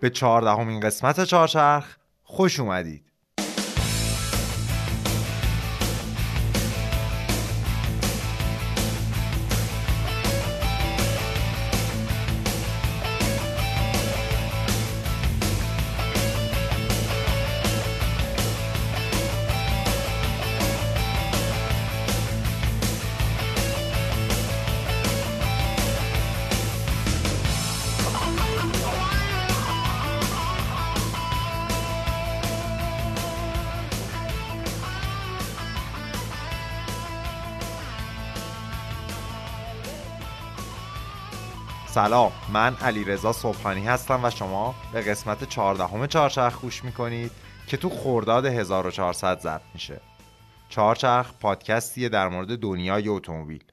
به چهاردهمین قسمت چهارچرخ خوش اومدید. سلام من علی رضا صبحانی هستم و شما به قسمت 14 چهارچرخ گوش می‌کنید که تو خورداد 1400 ضبط میشه. چهارچرخ پادکستیه در مورد دنیای اتومبیل.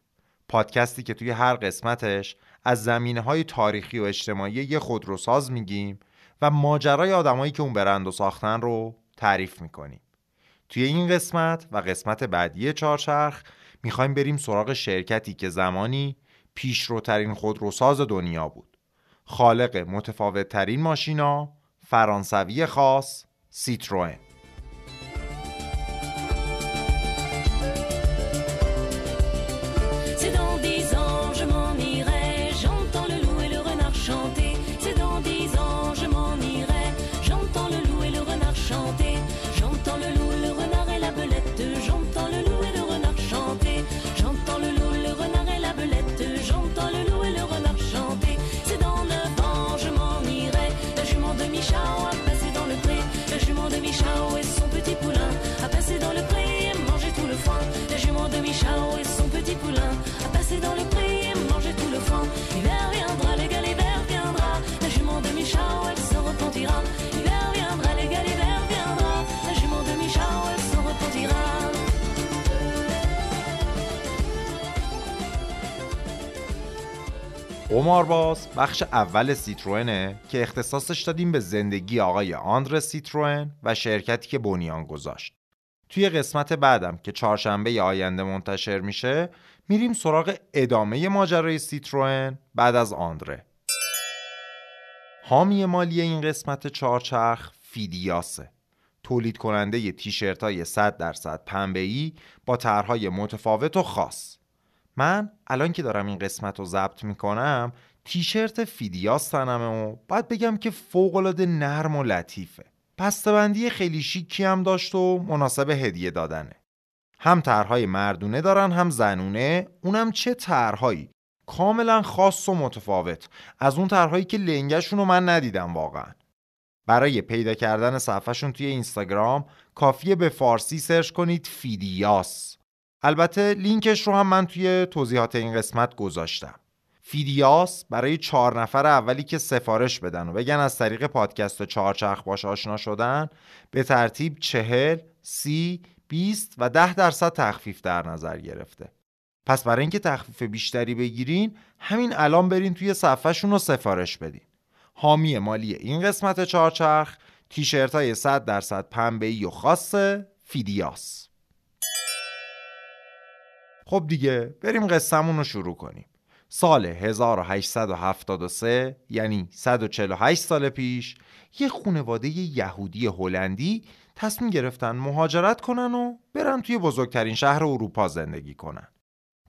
پادکستی که توی هر قسمتش از زمینه های تاریخی و اجتماعی یه خودروساز میگیم و ماجرای آدمایی که اون برند و ساختن رو تعریف می‌کنیم. توی این قسمت و قسمت بعدی چهارچرخ می‌خوایم بریم سراغ شرکتی که زمانی پیشروترین خودروساز دنیا بود. خالق متفاوت ترین ماشینا فرانسوی خاص سیتروئن. باز بخش اول سیتروئنه که اختصاصش دادیم به زندگی آقای آندر سیتروئن و شرکتی که بنیان گذاشت. توی قسمت بعدم که چهارشنبه آینده منتشر میشه میریم سراغ ادامه ماجرای سیتروئن بعد از آندره. حامی مالی این قسمت چهارچرخ فیدیاسه. تولید کننده تیشرت های 100 درصد پنبه با طرحهای متفاوت و خاص. من الان که دارم این قسمت رو ضبط می‌کنم تیشرت فیدیاس تنمه و باید بگم که فوقالعاده نرم و لطیفه بسته‌بندی خیلی شیکی هم داشت و مناسب هدیه دادنه هم طرحهای مردونه دارن هم زنونه. اونم چه طرحهایی؟ کاملا خاص و متفاوت. از اون طرحهایی که لنگه‌شون رو من ندیدم واقعا. برای پیدا کردن صفحهشون توی اینستاگرام کافیه به فارسی search کنید فیدیاس. البته لینکش رو هم من توی توضیحات این قسمت گذاشتم. فیدیاس برای چهار نفر اولی که سفارش بدن و بگن از طریق پادکست چهارچرخ باهاش آشنا شدن به ترتیب چهل، سی، بیست و ده درصد تخفیف در نظر گرفته. پس برای اینکه تخفیف بیشتری بگیرین همین الان برین توی صفحهشون رو سفارش بدین. حامی مالی این قسمت چهارچرخ تیشرت های 100 درصد پنبه و خاص فیدیاس. خب دیگه بریم قصهمون رو شروع کنیم. سال 1873 یعنی 148 سال پیش یه خونواده یهودی هلندی تصمیم گرفتن مهاجرت کنن و برن توی بزرگترین شهر اروپا زندگی کنن.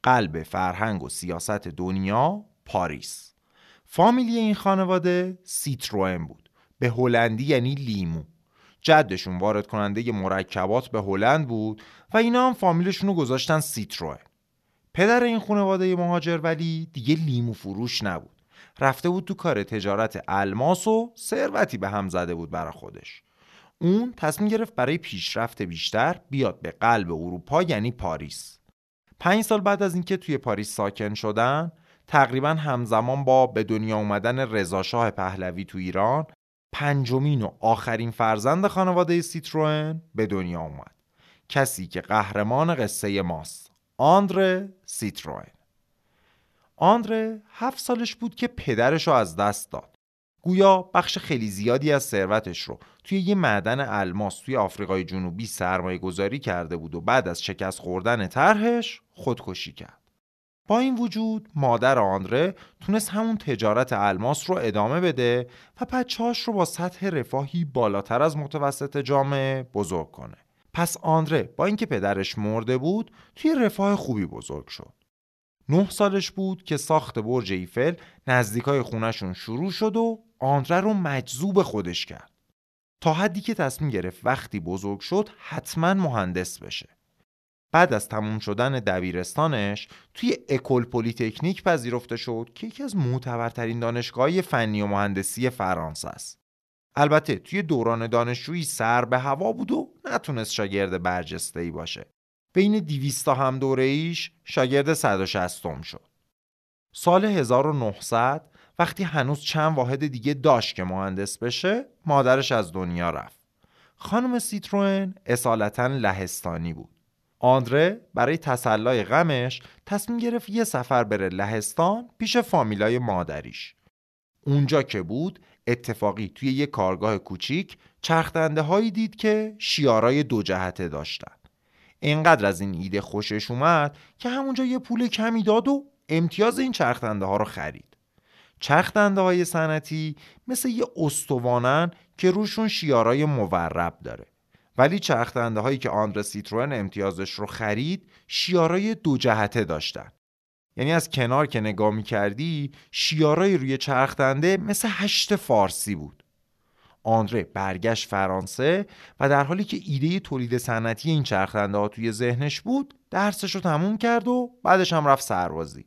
قلب فرهنگ و سیاست دنیا پاریس. فامیلی این خانواده سیتروئن بود. به هلندی یعنی لیمو. جدشون وارد کننده مرکبات به هلند بود و اینا هم فامیلشون رو گذاشتن سیتروئن. پدر این خانواده مهاجر ولی دیگه لیمو فروش نبود. رفته بود تو کار تجارت الماس و ثروتی به هم زده بود برای خودش. اون تصمیم گرفت برای پیشرفت بیشتر بیاد به قلب اروپا یعنی پاریس. پنج سال بعد از اینکه توی پاریس ساکن شدن تقریبا همزمان با به دنیا اومدن رضاشاه پهلوی تو ایران پنجمین و آخرین فرزند خانواده سیتروئن به دنیا اومد. کسی که قهرمان قصه ماست آندره سیتروین آندره هفت سالش بود که پدرش رو از دست داد. گویا بخش خیلی زیادی از ثروتش رو توی یه معدن الماس توی آفریقای جنوبی سرمایه گذاری کرده بود و بعد از شکست خوردن طرحش خودکشی کرد با این وجود مادر آندره تونست همون تجارت الماس رو ادامه بده و بچه‌هاش رو با سطح رفاهی بالاتر از متوسط جامعه بزرگ کنه. پس آندره با اینکه پدرش مرده بود توی رفاه خوبی بزرگ شد. نه سالش بود که ساخت برج ایفل نزدیکای خونشون شروع شد و آندره رو مجذوب خودش کرد. تا حدی که تصمیم گرفت وقتی بزرگ شد حتما مهندس بشه. بعد از تموم شدن دبیرستانش توی اکل پلیتکنیک پذیرفته شد که یکی از معتبرترین دانشگاه فنی و مهندسی فرانسه است. البته توی دوران دانشجویی سر به هوا بود و نتونست شاگرد برجسته ای باشه. بین 200 هم دوره ایش شاگرد 160 شد. سال 1900 وقتی هنوز چند واحد دیگه داشت که مهندس بشه مادرش از دنیا رفت. خانم سیتروئن اصالتا لهستانی بود. آندره برای تسلای غمش تصمیم گرفت یه سفر بره لهستان پیش فامیلای مادریش. اونجا که بود اتفاقی توی یه کارگاه کوچیک چرخدنده هایی دید که شیارای دو جهته داشتن. اینقدر از این ایده خوشش اومد که همونجا یه پول کمی داد و امتیاز این چرخدنده ها رو خرید. چرخدنده های سنتی مثل یه استوانن که روشون شیارای مورب داره. ولی چرخدنده هایی که آندره سیتروئن امتیازش رو خرید شیارای دو جهته داشتن. یعنی از کنار که نگاه می کردی شیارای روی چرخدنده مثل هشت فارسی بود. آندره برگشت فرانسه و در حالی که ایده تولید صنعتی این چرخدنده ها توی ذهنش بود درسش رو تموم کرد و بعدش هم رفت سربازی.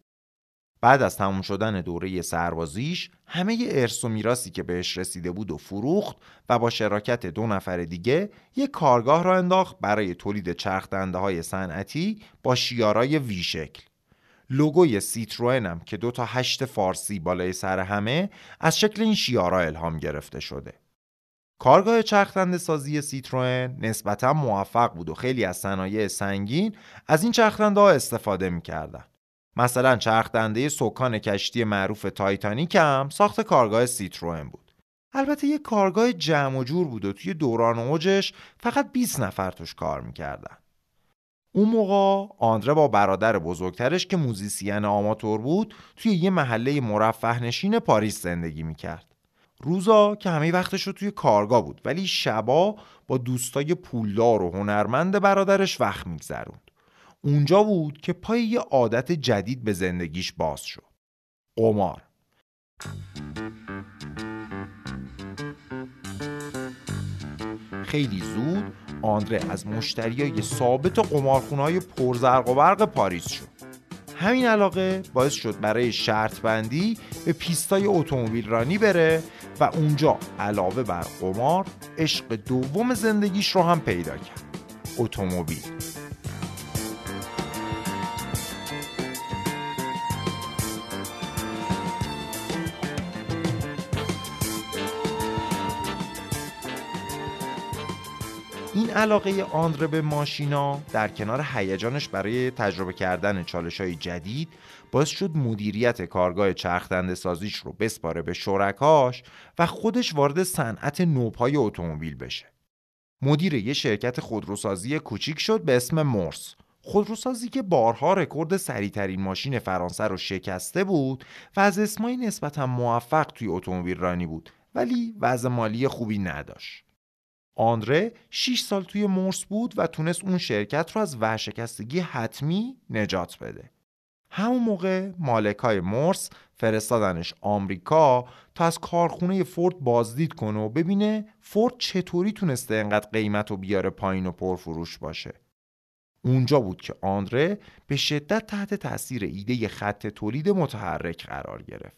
بعد از تموم شدن دوره سربازیش همه ارث و میراسی که بهش رسیده بود و فروخت و با شراکت دو نفر دیگه یک کارگاه را انداخت برای تولید چرخدنده های صنعتی با شیارای وی شکل. لوگوی سیتروئن هم که دو تا هشت فارسی بالای سر همه از شکل این شیارا الهام گرفته شده. کارگاه چرخدنده سازی سیتروئن نسبتا موفق بود و خیلی از صنایع سنگین از این چرخدنده ها استفاده می‌کردن. مثلا چرخدنده سکان کشتی معروف تایتانیک هم ساخت کارگاه سیتروئن بود. البته یک کارگاه جمع و جور بود و توی دوران اوجش فقط 20 نفر توش کار می‌کردن. اون موقع آندره با برادر بزرگترش که موزیسین آماتور بود توی یه محله مرفه نشین پاریس زندگی می‌کرد. روزا که همه وقتش رو توی کارگاه بود ولی شبا با دوستای پولدار و هنرمند برادرش وقت میگذروند. اونجا بود که پای یه عادت جدید به زندگیش باز شد. قمار. خیلی زود آندره از مشتریای ثابت قمارخونه های پرزرق و برق پاریس شد. همین علاقه باعث شد برای شرط بندی به پیستای اتومبیل رانی بره و اونجا علاوه بر قمار عشق دوم زندگیش رو هم پیدا کرد اتومبیل این علاقه آندره به ماشینا در کنار هیجانش برای تجربه کردن چالش های جدید باعث شد مدیریت کارگاه چرخدنده سازیش رو بسپاره به شرکاش و خودش وارد صنعت نوپای اتومبیل بشه. مدیر یه شرکت خودروسازی کوچیک شد به اسم مورس. خودروسازی که بارها رکورد سریعترین ماشین فرانسه رو شکسته بود و از اسمای نسبتا موفق توی اتومبیل رانی بود ولی وضع مالی خوبی نداشت. آندره 6 سال توی مورس بود و تونست اون شرکت رو از ورشکستگی حتمی نجات بده. همون موقع مالکای مورس فرستادنش آمریکا تا از کارخونه فورد بازدید کنه و ببینه فورد چطوری تونسته انقدر قیمت و بیاره پایین و پرفروش باشه. اونجا بود که آندره به شدت تحت تاثیر ایده خط تولید متحرک قرار گرفت.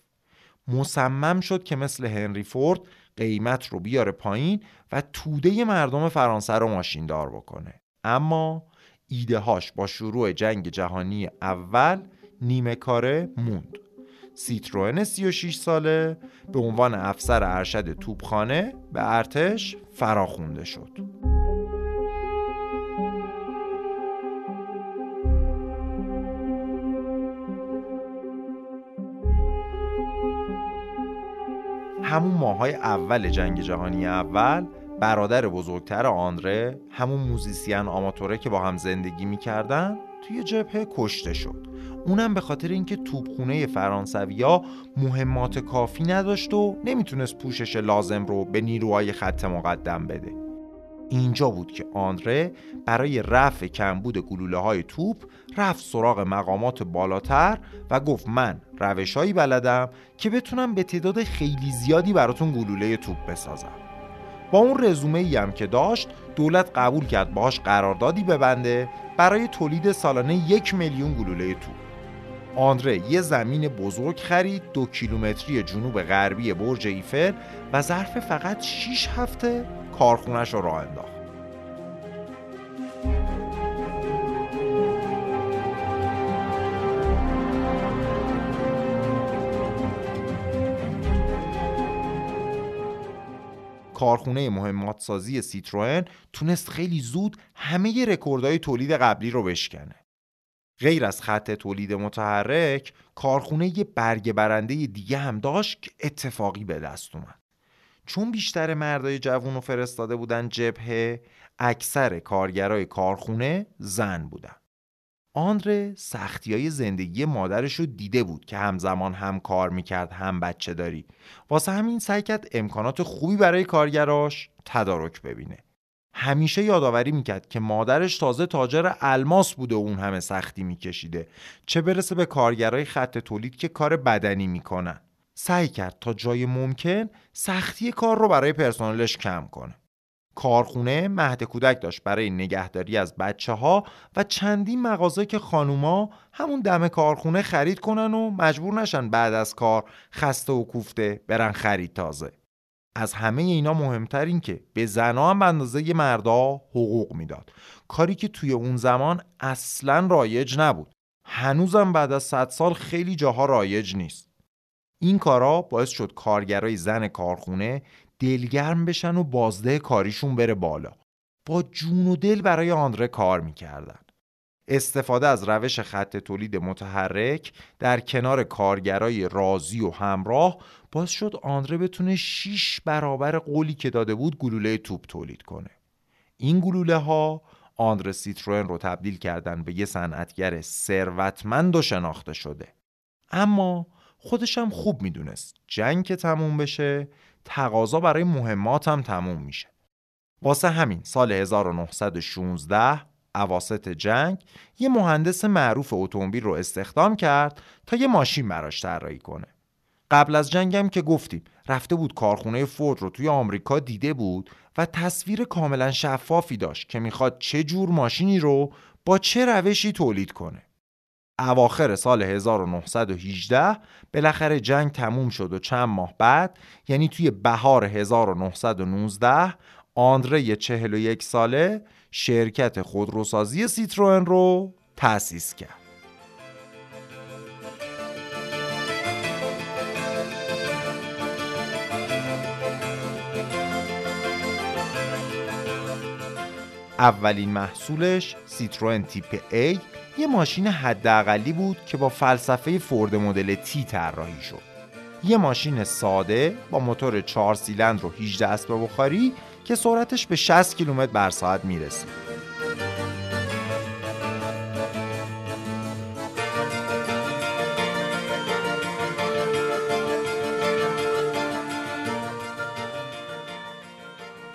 مصمم شد که مثل هنری فورد قیمت رو بیاره پایین و توده مردم فرانسه رو ماشیندار بکنه. اما ایده هاش با شروع جنگ جهانی اول نیمه کاره موند. سیتروئن 36 ساله به عنوان افسر ارشد توپخانه به ارتش فراخونده شد. همون ماهای اول جنگ جهانی اول برادر بزرگتر آندره همون موزیسین آماتوره که با هم زندگی می‌کردن توی جبهه کشته شد. اونم به خاطر اینکه توپخونه فرانسویا مهمات کافی نداشت و نمی‌تونست پوشش لازم رو به نیروهای خط مقدم بده. اینجا بود که آندره برای رفع کمبود گلوله های توپ رفت سراغ مقامات بالاتر و گفت من روشهایی بلدم که بتونم به تعداد خیلی زیادی براتون گلوله توپ بسازم. با اون رزومه ای هم که داشت دولت قبول کرد باهاش قراردادی ببنده برای تولید سالانه یک میلیون گلوله توپ. آندره یه زمین بزرگ خرید دو کیلومتری جنوب غربی برج ایفل و ظرف فقط 6 هفته کارخونش رو راه انداخت کارخونه مهمات سازی سیتروئن تونست خیلی زود همه رکوردهای تولید قبلی رو بشکنه. غیر از خط تولید متحرک، کارخونه یه برگ برنده دیگه هم داشت که اتفاقی به دست اومد. چون بیشتر مردای جوون و فرستاده بودن جبهه، اکثر کارگرای کارخونه زن بودن. آندره سختی های زندگی مادرش رو دیده بود که همزمان هم کار می‌کرد هم بچه داری واسه همین سعی کرد امکانات خوبی برای کارگراش تدارک ببینه همیشه یادآوری می‌کرد که مادرش تازه تاجر الماس بوده و اون همه سختی میکشیده. چه برسه به کارگرای خط تولید که کار بدنی می‌کنن. سعی کرد تا جای ممکن سختی کار رو برای پرسنلش کم کنه. کارخونه مهد کودک داشت برای نگهداری از بچه ها و چندین مغازه که خانوما همون دم کارخونه خرید کنن و مجبور نشن بعد از کار خسته و کوفته برن خرید تازه. از همه اینا مهمتر این که به زنها هم اندازه مردا حقوق می‌داد. کاری که توی اون زمان اصلا رایج نبود. هنوزم بعد از صد سال خیلی جاها رایج نیست. این کارا باعث شد کارگرای زن کارخونه دلگرم بشن و بازده کاریشون بره بالا. با جون و دل برای آندره کار می‌کردن. استفاده از روش خط تولید متحرک در کنار کارگرای راضی و همراه باز شد آندره بتونه 6 برابر قولی که داده بود گلوله توپ تولید کنه. این گلوله ها آندره سیتروئن رو تبدیل کردن به یه صنعتگر ثروتمند و شناخته شده. اما خودشم خوب می‌دونست جنگ که تموم بشه تقاضا برای مهمات هم تموم میشه. واسه همین سال 1916 اواسط جنگ یه مهندس معروف اتومبیل رو استخدام کرد تا یه ماشین براش طراحی کنه. قبل از جنگم که گفتیم رفته بود کارخونه فورد رو توی آمریکا دیده بود و تصویر کاملا شفافی داشت که می‌خواد چه جور ماشینی رو با چه روشی تولید کنه. اواخر سال 1918 بالاخره جنگ تموم شد و چند ماه بعد یعنی توی بهار 1919 آندره 41 ساله شرکت خودروسازی سیتروئن رو تأسیس کرد. اولین محصولش سیتروئن تیپ A یه ماشین حداقلی بود که با فلسفه فورد مدل تی طراحی شد یه ماشین ساده با موتور 4 سیلندر و 18 اسب بخاری که سرعتش به 60 کیلومتر بر ساعت می‌رسید.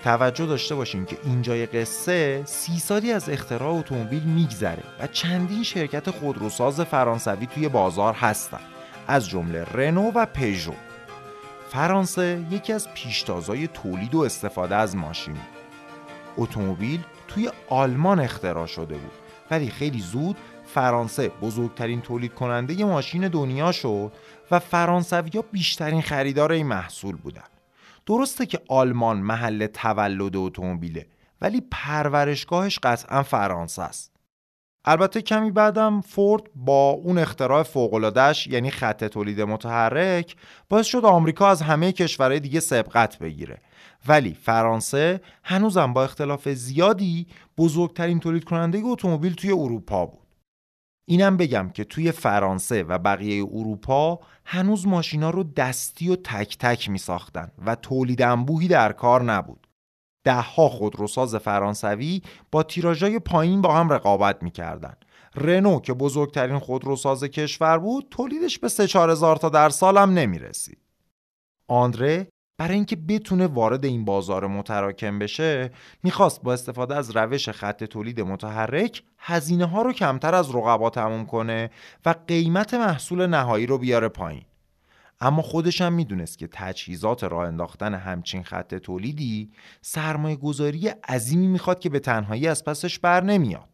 توجه داشته باشیم که اینجای قصه سی سالی از اختراع اتومبیل میگذره و چندین شرکت خودروساز فرانسوی توی بازار هستن. از جمله رنو و پژو. فرانسه یکی از پیشتازای تولید و استفاده از ماشین. اتومبیل توی آلمان اختراع شده بود ولی خیلی زود فرانسه بزرگترین تولید کننده ماشین دنیا شد و فرانسویا بیشترین خریدار این محصول بودن. درسته که آلمان محل تولد اتومبیله ولی پرورشگاهش قطعا فرانسه است. البته کمی بعدم فورد با اون اختراع فوق‌العاده‌اش یعنی خط تولید متحرک باعث شد آمریکا از همه کشورهای دیگه سبقت بگیره ولی فرانسه هنوزم با اختلاف زیادی بزرگترین تولید کننده اتومبیل توی اروپا بود اینم بگم که توی فرانسه و بقیه اروپا هنوز ماشینا رو دستی و تک تک می ساختن و تولید انبوهی در کار نبود. دهها خودروساز فرانسوی با تیراژای پایین با هم رقابت می‌کردن رنو که بزرگترین خودروساز کشور بود تولیدش به 3 هزار تا در سال هم نمی‌رسید. آندره برای اینکه بتونه وارد این بازار متراکم بشه می‌خواست با استفاده از روش خط تولید متحرک هزینه ها رو کمتر از رقبا تموم کنه و قیمت محصول نهایی رو بیاره پایین. اما خودش هم می‌دونست که تجهیزات راه انداختن همچین خط تولیدی سرمایه گذاری عظیمی می‌خواد که به تنهایی از پسش بر نمیاد.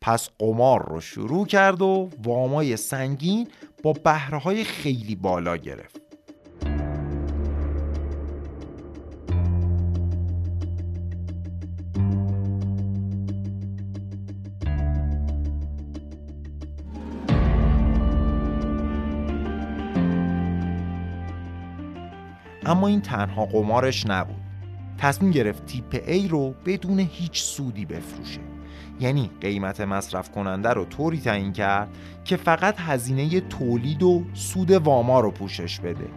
پس قمار رو شروع کرد و وامای سنگین با بهره خیلی بالا گرفت. اما این تنها قمارش نبود. تصمیم گرفت تیپ A رو بدون هیچ سودی بفروشه. یعنی قیمت مصرف کننده رو طوری تعیین کرد که فقط هزینه تولید و سود واما رو پوشش بده.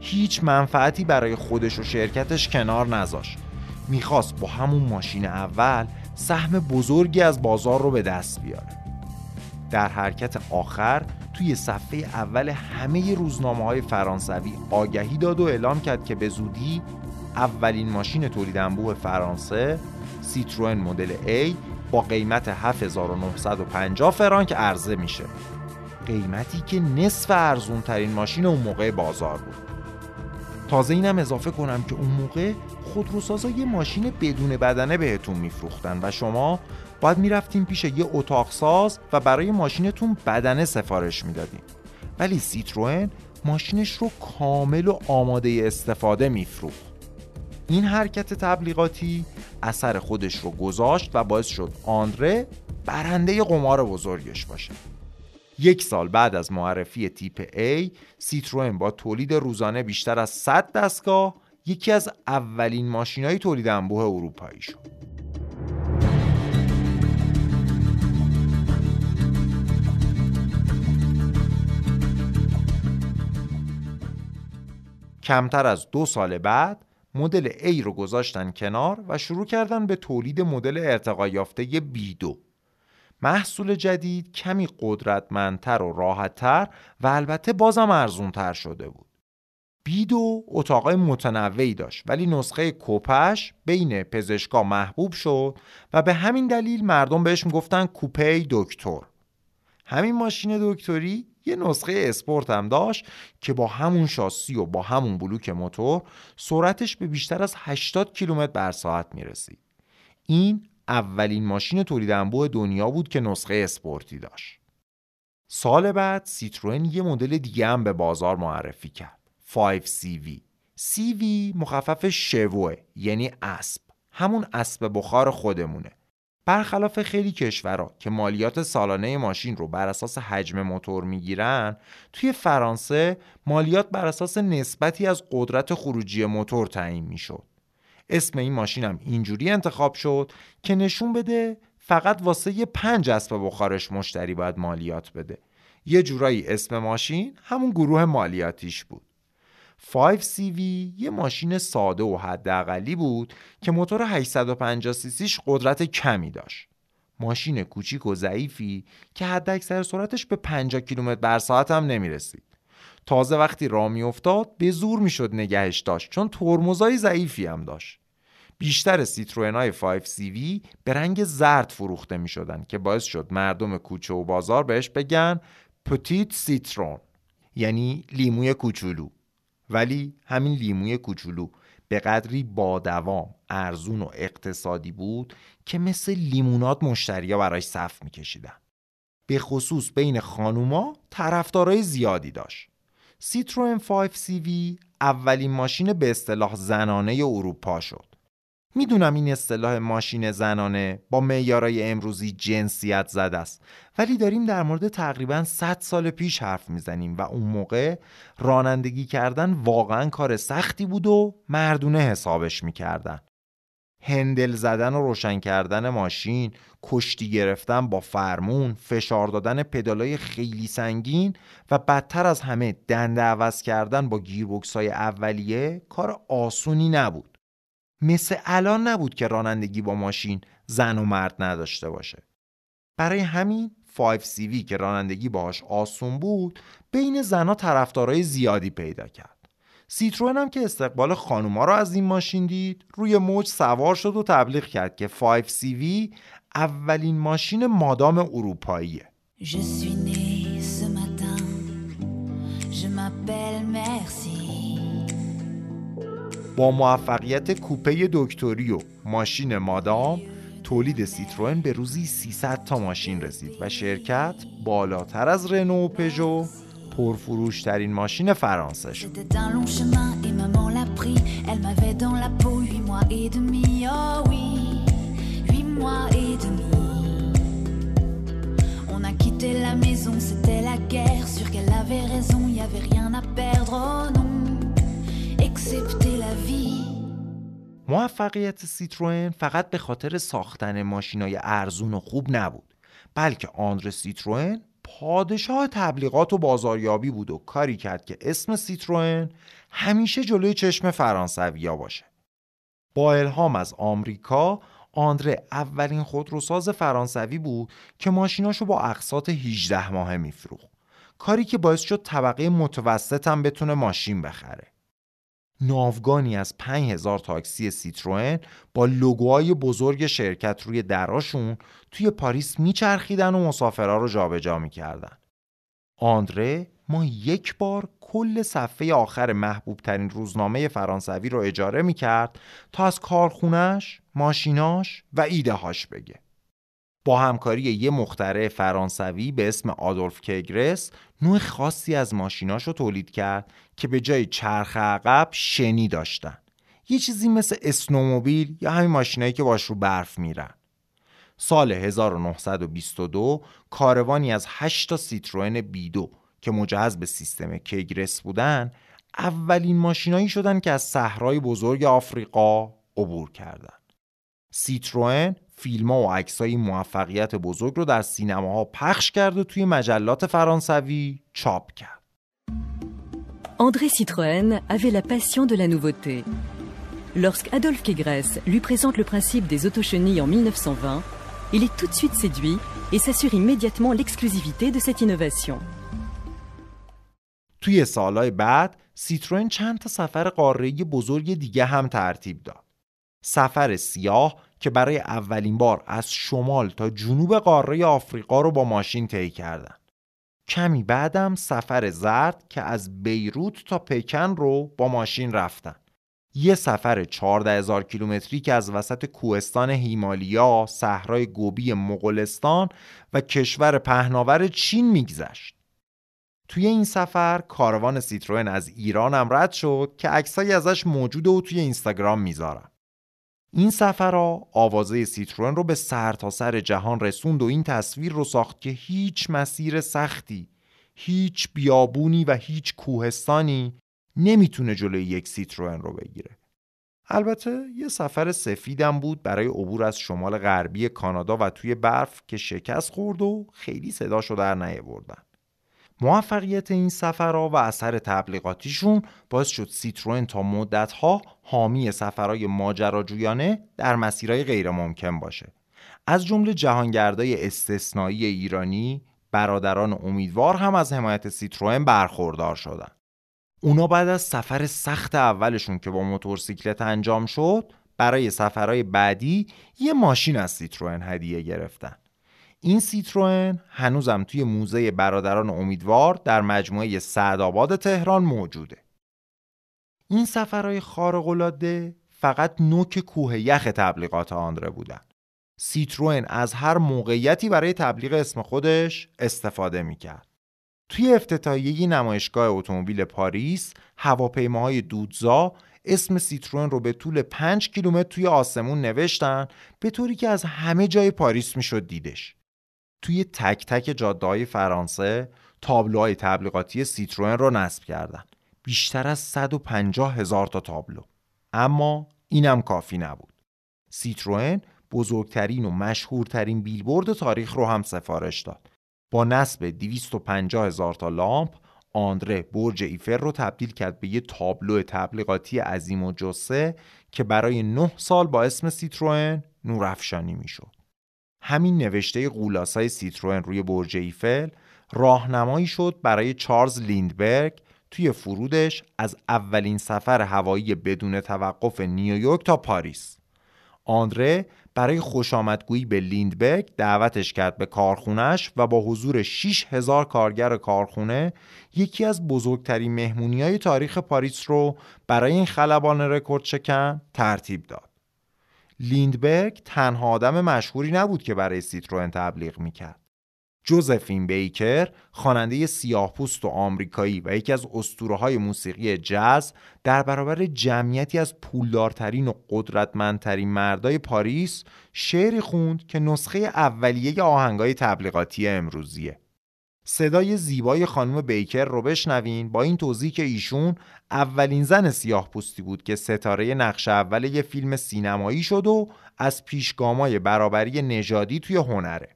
هیچ منفعتی برای خودش و شرکتش کنار نذاشت. می‌خواست با همون ماشین اول سهم بزرگی از بازار رو به دست بیاره. در حرکت آخر توی صفحه اول همه روزنامه های فرانسوی آگهی داد و اعلام کرد که به زودی اولین ماشین تولید انبوه فرانسه سیتروئن مدل A با قیمت 7950 فرانک عرضه میشه. قیمتی که نصف ارزون ترین ماشین اون موقع بازار بود. تازه اینم اضافه کنم که اون موقع خودروسازا یه ماشین بدون بدنه بهتون میفروختن و شما باید می‌رفتیم پیش یه اتاق ساز و برای ماشینتون بدنه سفارش می‌دادیم. ولی سیتروئن ماشینش رو کامل و آماده استفاده میفروخت. این حرکت تبلیغاتی اثر خودش رو گذاشت و باعث شد آندره برنده قمار بزرگش باشه. یک سال بعد از معرفی تیپ A سیتروئن با تولید روزانه بیشتر از 100 دستگاه یکی از اولین ماشینهای تولید انبوه اروپایی شد. کمتر از دو سال بعد مدل A رو گذاشتن کنار و شروع کردن به تولید مدل ارتقا یافته B2 محصول جدید کمی قدرتمندتر و راحتتر و البته بازم ارزونتر شده بود. بیدو اتاقای متنوعی داشت ولی نسخه کوپش بین پزشکا محبوب شد و به همین دلیل مردم بهش می‌گفتن کوپه دکتر. همین ماشین دکتری یه نسخه اسپورت هم داشت که با همون شاسی و با همون بلوک موتور سرعتش به بیشتر از 80 کیلومتر بر ساعت می‌رسید. این اولین ماشین تولید انبوه دنیا بود که نسخه اسپورتی داشت. سال بعد سیتروئن یه مدل دیگه هم به بازار معرفی کرد. 5CV CV مخفف شوه یعنی اسب. همون اسب بخار خودمونه. برخلاف خیلی کشورها که مالیات سالانه ماشین رو بر اساس حجم موتور می‌گیرن توی فرانسه مالیات بر اساس نسبتی از قدرت خروجی موتور تعیین می‌شد. اسم این ماشین هم اینجوری انتخاب شد که نشون بده فقط واسه یه پنج اسب بخارش مشتری باید مالیات بده. یه جورایی اسم ماشین همون گروه مالیاتیش بود. 5CV یه ماشین ساده و حداقلی بود که موتور 850 سیسیش قدرت کمی داشت. ماشین کوچیک و ضعیفی که حداکثر سرعتش به 50 کیلومتر بر ساعت هم نمی‌رسید. تازه وقتی راه میافتاد به زور می‌شد نگهش داشت چون ترمزای ضعیفی هم داشت. بیشتر سیتروئن های 5CV به رنگ زرد فروخته می شدن که باعث شد مردم کوچه و بازار بهش بگن پتیت سیترون یعنی لیموی کوچولو ولی همین لیموی کوچولو به قدری با دوام ارزون و اقتصادی بود که مثل لیمونات مشتریا براش صف میکشیدن. به خصوص بین خانوما طرفدارای زیادی داشت. سیتروئن 5CV اولین ماشین به اصطلاح زنانه اروپا شد. می‌دونم این اصطلاح ماشین زنانه با معیارای امروزی جنسیت زده است ولی داریم در مورد تقریبا 100 سال پیش حرف می‌زنیم و اون موقع رانندگی کردن واقعا کار سختی بود و مردونه حسابش می‌کردن. هندل زدن و روشن کردن ماشین کشتی گرفتن با فرمون فشار دادن پدالای خیلی سنگین و بدتر از همه دنده عوض کردن با گیربکس های اولیه کار آسونی نبود. مثل الان نبود که رانندگی با ماشین زن و مرد نداشته باشه. برای همین 5CV که رانندگی باهاش آسون بود بین زنها طرفدارای زیادی پیدا کرد. سیتروئن هم که استقبال خانوما رو از این ماشین دید روی موج سوار شد و تبلیغ کرد که 5CV اولین ماشین مادام اروپاییه. با موفقیت کوپه دکتری و ماشین مادام تولید سیتروئن به روزی 300 تا ماشین رسید و شرکت بالاتر از رنو و پژو پرفروشترین ماشین فرانسه شد. La maison, c'était la guerre. Sûr qu'elle avait raison, y avait rien à perdre, oh non. موفقیت سیتروئن فقط به خاطر ساختن ماشینای ارزون و خوب نبود بلکه آندر سیتروئن پادشاه تبلیغات و بازاریابی بود و کاری کرد که اسم سیتروئن همیشه جلوی چشم فرانسویا باشه. با الهام از آمریکا آندره اولین خودروساز فرانسوی بود که ماشیناشو با اقساط 18 ماهه میفروخت کاری که باعث شد طبقه متوسط هم بتونه ماشین بخره. ناوگانی از 5000 تاکسی سیتروئن با لوگوهای بزرگ شرکت روی دراشون توی پاریس میچرخیدن و مسافرها رو جابجا می‌کردن. آندره ما یک بار کل صفحه آخر محبوب ترین روزنامه فرانسوی رو اجاره می‌کرد تا از کارخونش، ماشیناش و ایدههاش بگه. با همکاری یه مخترع فرانسوی به اسم آدولف کگرس نوع خاصی از ماشیناش رو تولید کرد که به جای چرخ عقب شنی داشتن یه چیزی مثل اسنوموبیل یا همین ماشینایی که باش رو برف میرن سال 1922 کاروانی از 8 تا سیتروئن بیدو که مجهز به سیستم کگرس بودن اولین ماشینایی شدن که از صحرای بزرگ آفریقا عبور کردند. سیتروئن فیلم ها و عکسای موفقیت بزرگ رو در سینماها پخش کرد و توی مجلات فرانسوی چاپ کرد. André Citroën avait la passion de la nouveauté. Lorsque Adolphe Kegress lui présente le principe des autochenilles en 1920, il est tout de suite séduit et s'assure immédiatement l'exclusivité de cette innovation. توی سالهای بعد سیتروئن چند تا سفر قاره‌ای بزرگ دیگه هم ترتیب داد. سفر سیاه که برای اولین بار از شمال تا جنوب قاره آفریقا رو با ماشین طی کردن. کمی بعدم سفر زرد که از بیروت تا پکن رو با ماشین رفتن. یه سفر 14 هزار کیلومتری که از وسط کوهستان هیمالیا، صحرای گوبی مغولستان و کشور پهناور چین میگذشت. توی این سفر کاروان سیتروئن از ایران هم رد شد که عکسایی ازش موجوده و توی اینستاگرام می‌ذارم. این سفرها آوازه سیتروئن رو به سر تا سر جهان رسوند و این تصویر رو ساخت که هیچ مسیر سختی هیچ بیابونی و هیچ کوهستانی نمی‌تونه جلوی یک سیتروئن رو بگیره. البته یه سفر سفیدم بود برای عبور از شمال غربی کانادا و توی برف که شکست خورد و خیلی صداشو در نیاوردن. موفقیت این سفرها و اثر تبلیغاتیشون باعث شد سیتروئن تا مدتها حامی سفرهای ماجراجویانه در مسیرهای غیر ممکن باشه. از جمله جهانگردای استثنایی ایرانی برادران امیدوار هم از حمایت سیتروئن برخوردار شدن. اونا بعد از سفر سخت اولشون که با موتورسیکلت انجام شد برای سفرهای بعدی یه ماشین از سیتروئن هدیه گرفتن. این سیتروئن هنوزم توی موزه برادران امیدوار در مجموعه سعدآباد تهران موجوده. این سفرهای خارق‌العاده فقط نوک کوه یخ تبلیغات آندره بودن. سیتروئن از هر موقعیتی برای تبلیغ اسم خودش استفاده می‌کرد. توی افتتاحیه نمایشگاه اتومبیل پاریس هواپیماهای دودزا اسم سیتروئن رو به طول 5 کیلومتر توی آسمون نوشتن به طوری که از همه جای پاریس می‌شد دیدش. توی تک تک جاده های فرانسه تابلوهای تبلیغاتی سیتروئن رو نصب کردن. بیشتر از 150 هزار تا تابلو. اما اینم کافی نبود. سیتروئن بزرگترین و مشهورترین بیلبورد تاریخ رو هم سفارش داد. با نصب 250 هزار تا لامپ آندره برج ایفل رو تبدیل کرد به یه تابلو تبلیغاتی عظیم الجثه که برای نه سال با اسم سیتروئن نورافشانی می‌شد. همین نوشته غول‌آسای سیتروئن روی برج ایفل راهنمایی شد برای چارلز لیندبرگ توی فرودش از اولین سفر هوایی بدون توقف نیویورک تا پاریس. آندره برای خوش آمدگویی به لیندبرگ دعوتش کرد به کارخونش و با حضور 6 هزار کارگر کارخونه یکی از بزرگترین مهمونی های تاریخ پاریس رو برای این خلبان رکورد شکن ترتیب داد. لیندبرگ تنها آدم مشهوری نبود که برای سیتروئن تبلیغ می‌کرد. جوزفین بیکر خواننده سیاهپوست و آمریکایی و یکی از اسطوره های موسیقی جاز در برابر جمعیتی از پولدارترین و قدرتمندترین مردای پاریس شعری خوند که نسخه اولیه آهنگای تبلیغاتی امروزیه صدای زیبای خانم بیکر رو بشنوین. با این توضیح که ایشون اولین زن سیاه پوستی بود که ستاره نقش اول یه فیلم سینمایی شد و از پیشگامای برابری نژادی توی هنره.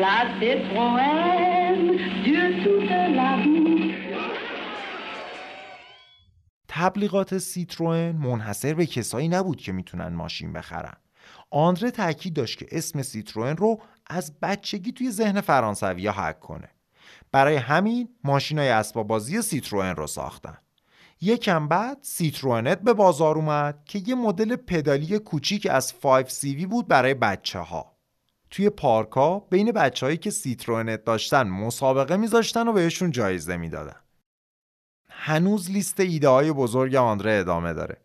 La تبلیغات سیتروئن منحصر به کسایی نبود که می‌تونن ماشین بخرن. آندره تاکید داشت که اسم سیتروئن رو از بچگی توی ذهن فرانسوی ها حک کنه. برای همین ماشین های اسباب بازی سیتروئن رو ساختن. یکم بعد Citroënnette به بازار اومد که یه مدل پدالی کوچیک از 5 CV بود برای بچه ها توی پارکا بین بچه هایی که Citroënnette داشتن مسابقه میذاشتن و بهشون جایزه می‌دادن. هنوز لیست ایده های بزرگ آندره ادامه داره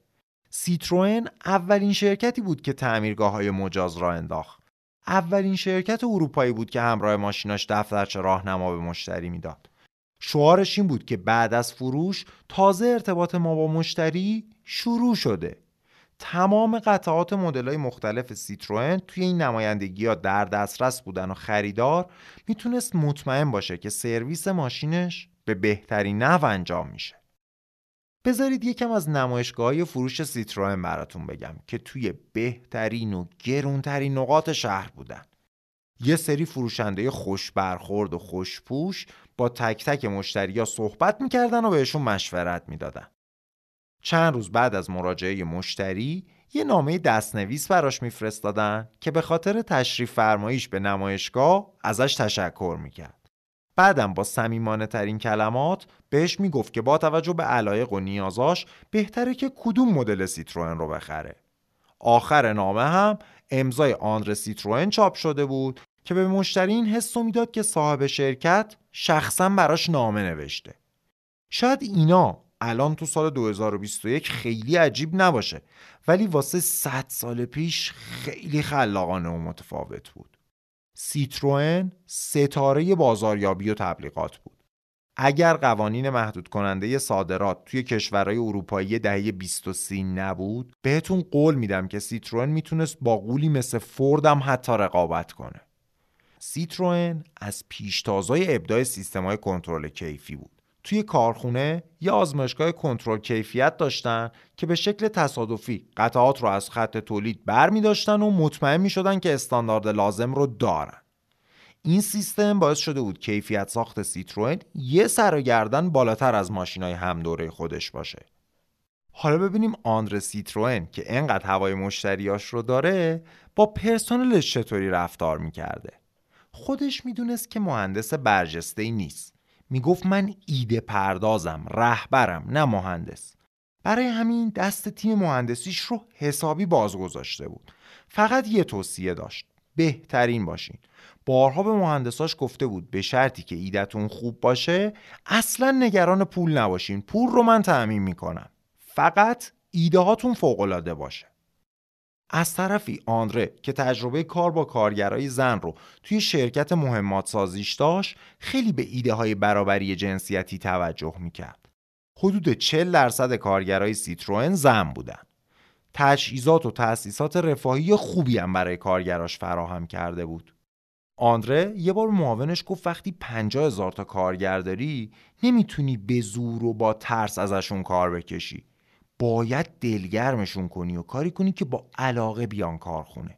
سیتروئن اولین شرکتی بود که تعمیرگاه های مجاز را انداخت اولین شرکت اروپایی بود که همراه ماشیناش دفترچه راهنما به مشتری می‌داد. شعارش این بود که بعد از فروش تازه ارتباط ما با مشتری شروع شده. تمام قطعات مدل های مختلف سیتروئن توی این نمایندگی ها در دسترس بودن و خریدار می‌تونست مطمئن باشه که سرویس ماشینش به بهترین نحو انجام میشه. بذارید یکم از نمایشگاه فروش سیتروئن براتون بگم که توی بهترین و گرونترین نقاط شهر بودن. یه سری فروشنده خوش برخورد و خوشپوش با تک تک مشتریا صحبت می‌کردن و بهشون مشورت می‌دادن. چند روز بعد از مراجعه مشتری یه نامه دستنویس براش میفرستادن که به خاطر تشریف فرماییش به نمایشگاه ازش تشکر می‌کرد. بعدم با سمیمانه ترین کلمات بهش می‌گفت که با توجه به علایق و نیازاش بهتره که کدوم مدل سیتروئن رو بخره. آخر نامه هم امضای آندر سیتروئن چاپ شده بود که به مشتری این حس می‌داد که صاحب شرکت شخصا براش نامه نوشته. شاید اینا الان تو سال 2021 خیلی عجیب نباشه ولی واسه 100 سال پیش خیلی خلاقانه و متفاوت بود. سیتروئن ستاره بازاریابی و تبلیغات بود. اگر قوانین محدود کننده صادرات توی کشورهای اروپایی دهه 20 و 30 نبود بهتون قول میدم که سیتروئن می‌تونست با قولی مثل فوردم حتی رقابت کنه سیتروئن از پیشتازای ابداع سیستم‌های کنترل کیفی بود توی کارخونه یه آزمایشگاه کنترل کیفیت داشتن که به شکل تصادفی قطعات رو از خط تولید بر می داشتن و مطمئن می شدن که استاندارد لازم رو دارن. این سیستم باعث شده بود کیفیت ساخت سیتروئن یه سر و گردن بالاتر از ماشینای هم دوره خودش باشه. حالا ببینیم آندر سیتروئن که انقدر هوای مشتریاش رو داره با پرسنلش چطوری رفتار می‌کرده؟ خودش می‌دونست که مهندس برجسته ای نیست. می‌گفت من ایده پردازم رهبرم نه مهندس. برای همین دست تیم مهندسیش رو حسابی باز گذاشته بود. فقط یه توصیه داشت بهترین باشین. بارها به مهندساش گفته بود به شرطی که ایدهتون خوب باشه اصلا نگران پول نباشین. پول رو من تعمین می‌کنم. فقط ایده هاتون فوقالعاده باشه. از طرفی آندره که تجربه کار با کارگرای زن رو توی شرکت مهمات سازیش داشت خیلی به ایده های برابری جنسیتی توجه می‌کرد. حدود 40 درصد کارگرای سیتروئن زن بودن. تجهیزات و تأسیسات رفاهی خوبی هم برای کارگراش فراهم کرده بود. آندره یه بار معاونش گفت وقتی پنجاه هزار تا کارگر داری نمی‌تونی به زور و با ترس ازشون کار بکشی باید دلگرمشون کنی و کاری کنی که با علاقه بیان کارخونه.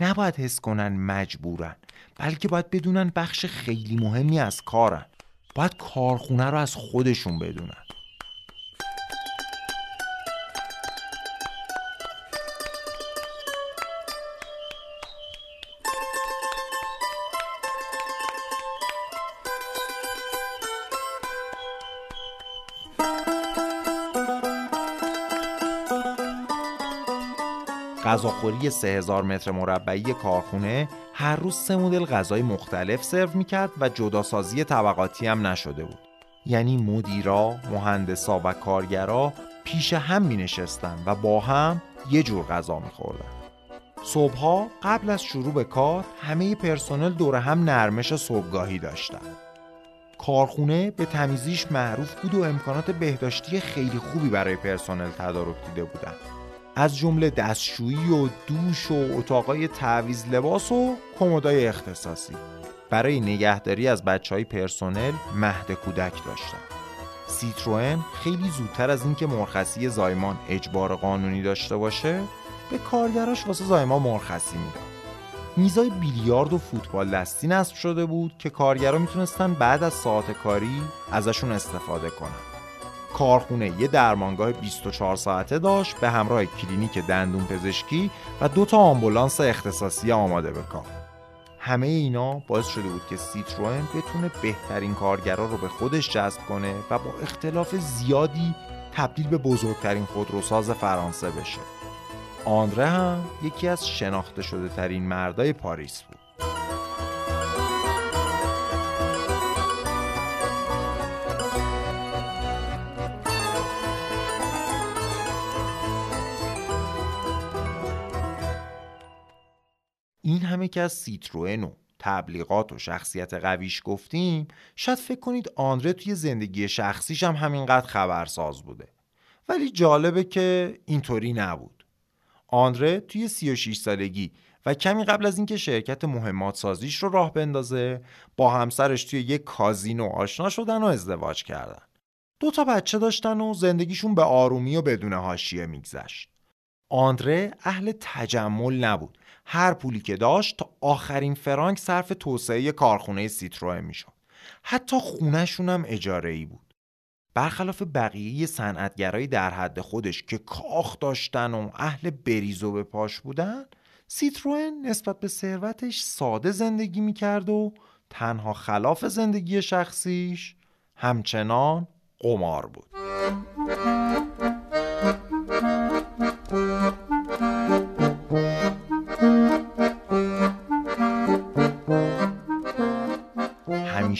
نباید حس کنن مجبورن بلکه باید بدونن بخش خیلی مهمی از کارن. باید کارخونه رو از خودشون بدونن. غذاخوری 3000 متر مربعی کارخونه هر روز سه مدل غذای مختلف سرو می‌کرد و جداسازی طبقاتی هم نشده بود یعنی مدیرا، مهندسا و کارگرا پیش هم می نشستن و با هم یه جور غذا می خوردن. صبحها قبل از شروع به کار همه پرسنل دور هم نرمش صبحگاهی داشتن. کارخونه به تمیزیش معروف بود و امکانات بهداشتی خیلی خوبی برای پرسنل تدارک دیده بودند. از جمله دستشویی و دوش و اتاقای تعویز لباس و کمدای اختصاصی. برای نگهداری از بچه های پرسونل مهد کودک داشتن سیتروئن خیلی زودتر از اینکه مرخصی زایمان اجبار قانونی داشته باشه به کارگراش واسه زایمان مرخصی می‌داد. میزای بیلیارد و فوتبال دستی نصب شده بود که کارگرا می‌تونستن بعد از ساعت کاری ازشون استفاده کنن. کارخونه یه درمانگاه 24 ساعته داشت به همراه کلینیک دندون پزشکی و دو تا آمبولانس اختصاصی آماده به کار. همه اینا باعث شده بود که سیتروئن بتونه بهترین کارگرا رو به خودش جذب کنه و با اختلاف زیادی تبدیل به بزرگترین خودروساز فرانسه بشه. آندره هم یکی از شناخته شده ترین مردای پاریس بود. این همه که از سیتروئن و تبلیغات و شخصیت قویش گفتیم شاید فکر کنید آندره توی زندگی شخصیش هم همینقدر خبرساز بوده. ولی جالبه که اینطوری نبود. آندره توی 36 سالگی و کمی قبل از اینکه شرکت مهمات سازیش رو راه بندازه با همسرش توی یک کازینو آشنا شدن و ازدواج کردن. دو تا بچه داشتن و زندگیشون به آرومی و بدون حاشیه میگذشت. آندره اهل تجمل نبود. هر پولی که داشت تا آخرین فرانک صرف توسعه کارخونه سیتروه می‌شد. حتی خونهشون هم اجاره ای بود. برخلاف بقیه صنعتگرایی در حد خودش که کاخ داشتن و اهل بریزو به پاش بودن سیتروئن نسبت به ثروتش ساده زندگی می‌کرد و تنها خلاف زندگی شخصیش همچنان قمار بود.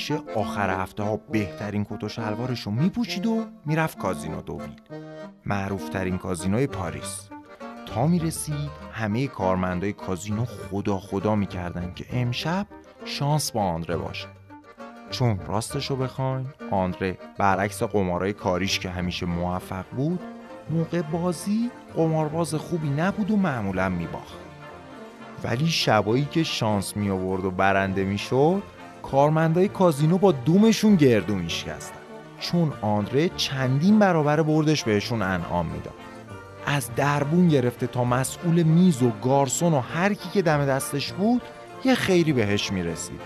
همیشه آخر هفته ها بهترین کت و شلوارش رو میپوشید و می‌رفت کازینو دوویل معروفترین کازینوی پاریس. تا می‌رسید همه کارمندای کازینو خدا خدا می‌کردن که امشب شانس با آندره باشه. چون راستش رو بخواین آندره برعکس قمارای کاریش که همیشه موفق بود موقع بازی قمارباز خوبی نبود و معمولا میباخت. ولی شبایی که شانس می آورد و برنده می‌شد کارمندای کازینو با دومشون گردو میشکستن چون آندره چندین برابر بردش بهشون انعام می‌داد. از دربون گرفته تا مسئول میز و گارسون و هر کی که دم دستش بود یه خیری بهش می‌رسید.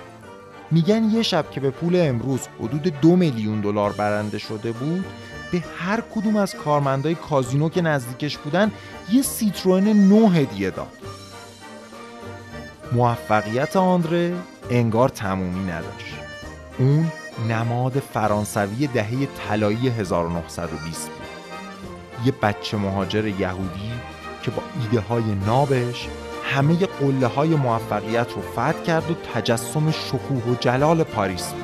میگن یه شب که به پول امروز حدود دو میلیون دلار برنده شده بود به هر کدوم از کارمندای کازینو که نزدیکش بودن یه سیتروئن نو هدیه داد. موفقیت آندره انگار تمومی نداشت. اون نماد فرانسوی دهه طلایی 1920 بود. یه بچه مهاجر یهودی که با ایده های نابش همه قله های موفقیت رو فتح کرد و تجسم شکوه و جلال پاریس بود.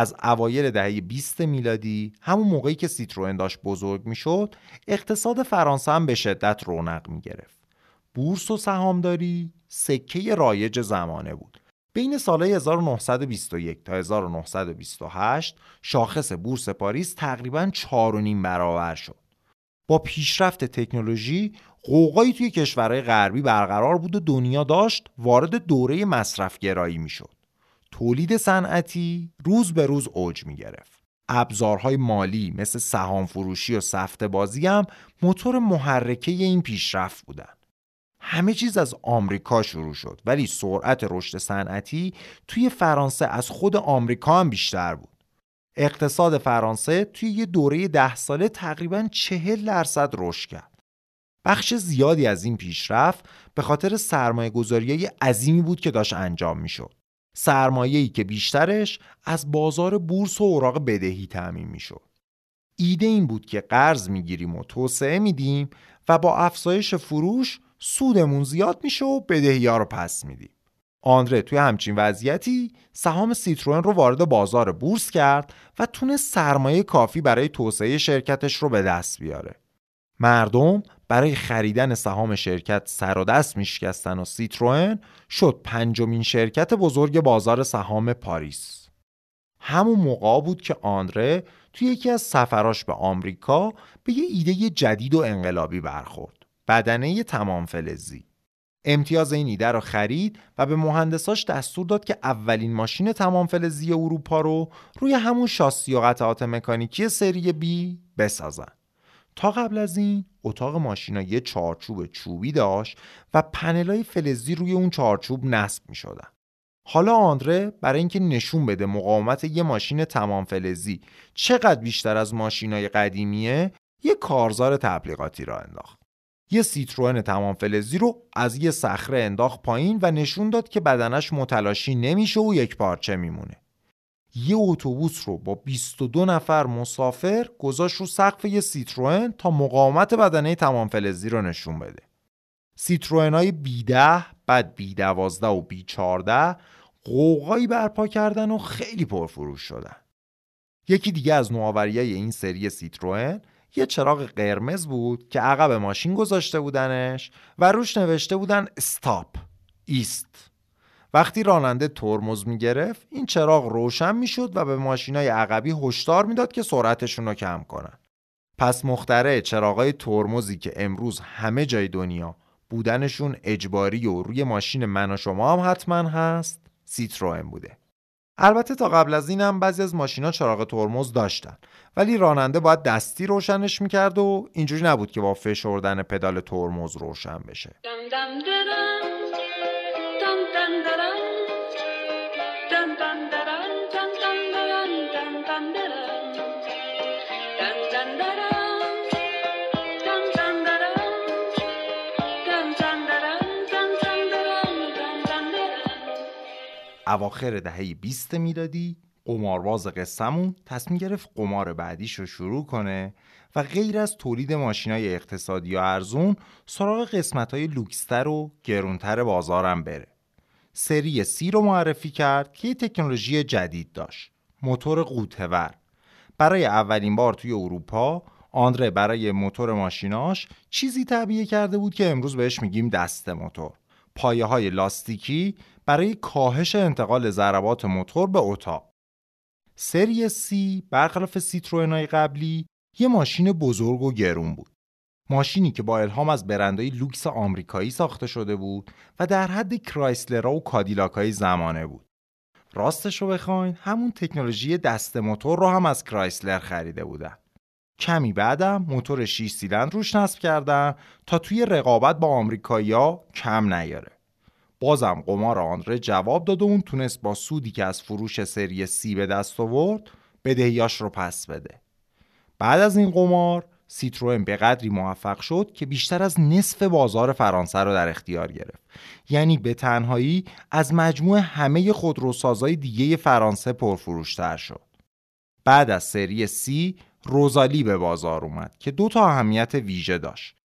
از اوایل دهه 20 میلادی همون موقعی که سیتروئن داشت بزرگ می‌شد اقتصاد فرانسه هم به شدت رونق می گرفت بورس و سهامداری سکه رایج زمانه بود. بین سالهای 1921 تا 1928 شاخص بورس پاریس تقریبا 4.5 برابر شد. با پیشرفت تکنولوژی قوقایی توی کشورهای غربی برقرار بود و دنیا داشت وارد دوره مصرفگرایی می‌شد. تولید صنعتی روز به روز اوج می گرفت. ابزارهای مالی مثل سهام فروشی و سفته بازی هم موتور محرکه این پیشرفت بودن. همه چیز از آمریکا شروع شد ولی سرعت رشد صنعتی توی فرانسه از خود آمریکا هم بیشتر بود. اقتصاد فرانسه توی یه دوره ده ساله تقریبا چهل درصد رشد کرد. بخش زیادی از این پیشرفت به خاطر سرمایه گذاری عظیمی بود که داشت انجام می شد. سرمایه‌ای که بیشترش از بازار بورس و اوراق بدهی تأمین می‌شد. ایده این بود که قرض می‌گیریم و توسعه میدیم و با افزایش فروش سودمون زیاد میشه و بدهی ها رو پس میدیم. آندره توی همچین وضعیتی سهام سیتروئن رو وارد بازار بورس کرد و تونست سرمایه کافی برای توسعه شرکتش رو به دست بیاره. مردم برای خریدن سهام شرکت سر و دست میشکستن و سیتروئن شد پنجمین شرکت بزرگ بازار سهام پاریس. همون موقع بود که آندره توی یکی از سفراش به آمریکا به یه ایده جدید و انقلابی برخورد. بدنه تمام فلزی. امتیاز این ایده رو خرید و به مهندساش دستور داد که اولین ماشین تمام فلزی اروپا رو روی همون شاسی و قطعات مکانیکی سری بی بسازن. تا قبل از این اتاق ماشینا یه چارچوب چوبی داشت و پنلای فلزی روی اون چارچوب نصب می شدن. حالا آندره برای اینکه نشون بده مقاومت یه ماشین تمام فلزی چقدر بیشتر از ماشینای قدیمیه یه کارزار تبلیغاتی را انداخت. یه سیتروئن تمام فلزی رو از یه صخره انداخت پایین و نشون داد که بدنش متلاشی نمیشه و یک پارچه میمونه. یه اتوبوس رو با 22 نفر مسافر گذاشت رو سقف یه سیتروئن تا مقاومت بدنه تمام فلزی رو نشون بده. سیتروئن های بی ده بعد بی دوازده و بی چارده قوقایی برپا کردن و خیلی پرفروش شدن. یکی دیگه از نوآوری این سری سیتروئن یه چراغ قرمز بود که عقب ماشین گذاشته بودنش و روش نوشته بودن استاپ ایست وقتی راننده ترمز می‌گرفت این چراغ روشن می‌شد و به ماشینای عقبی هشدار می‌داد که سرعتشون رو کم کنن. پس مختره چراغای ترمزی که امروز همه جای دنیا بودنشون اجباری و روی ماشین من و شما هم حتما هست سیتروئن بوده. البته تا قبل از اینم بعضی از ماشینا چراغ ترمز داشتن ولی راننده باید دستی روشنش می‌کرد و اینجوری نبود که با فشردن پدال ترمز روشن بشه. اواخر دهه 20 میلادی قمارباز قصهمون تصمیم گرفت قمار بعدیش رو شروع کنه و غیر از تولید ماشینای اقتصادی و ارزون سراغ قسمت های لوکستر و گرونتر بازارم بره. سری سی رو معرفی کرد که یه تکنولوژی جدید داشت. موتور قوتور برای اولین بار توی اروپا آندره برای موتور ماشیناش چیزی تعبیه کرده بود که امروز بهش میگیم دست موتور. پایه های لاستیکی برای کاهش انتقال ضربات موتور به اتاق. سری C برخلاف سیتروئنای قبلی یه ماشین بزرگ و گرون بود. ماشینی که با الهام از برندهای لوکس آمریکایی ساخته شده بود و در حد کرایسلرا و کادیلاکای زمانه بود. راستش رو بخواین همون تکنولوژی دسته موتور رو هم از کرایسلر خریده بودن. کمی بعدم موتور 6 سیلندر روش نصب کردن تا توی رقابت با آمریکایی‌ها کم نیاره. بازم قمار آندره جواب داد و اون تونست با سودی که از فروش سری سی به دست آورد بدهیاش رو پس بده. بعد از این قمار سیتروئن به قدری موفق شد که بیشتر از نصف بازار فرانسه رو در اختیار گرفت. یعنی به تنهایی از مجموع همه خودروسازهای دیگه فرانسه پرفروشتر شد. بعد از سری سی روزالی به بازار اومد که دو تا اهمیت ویژه داشت.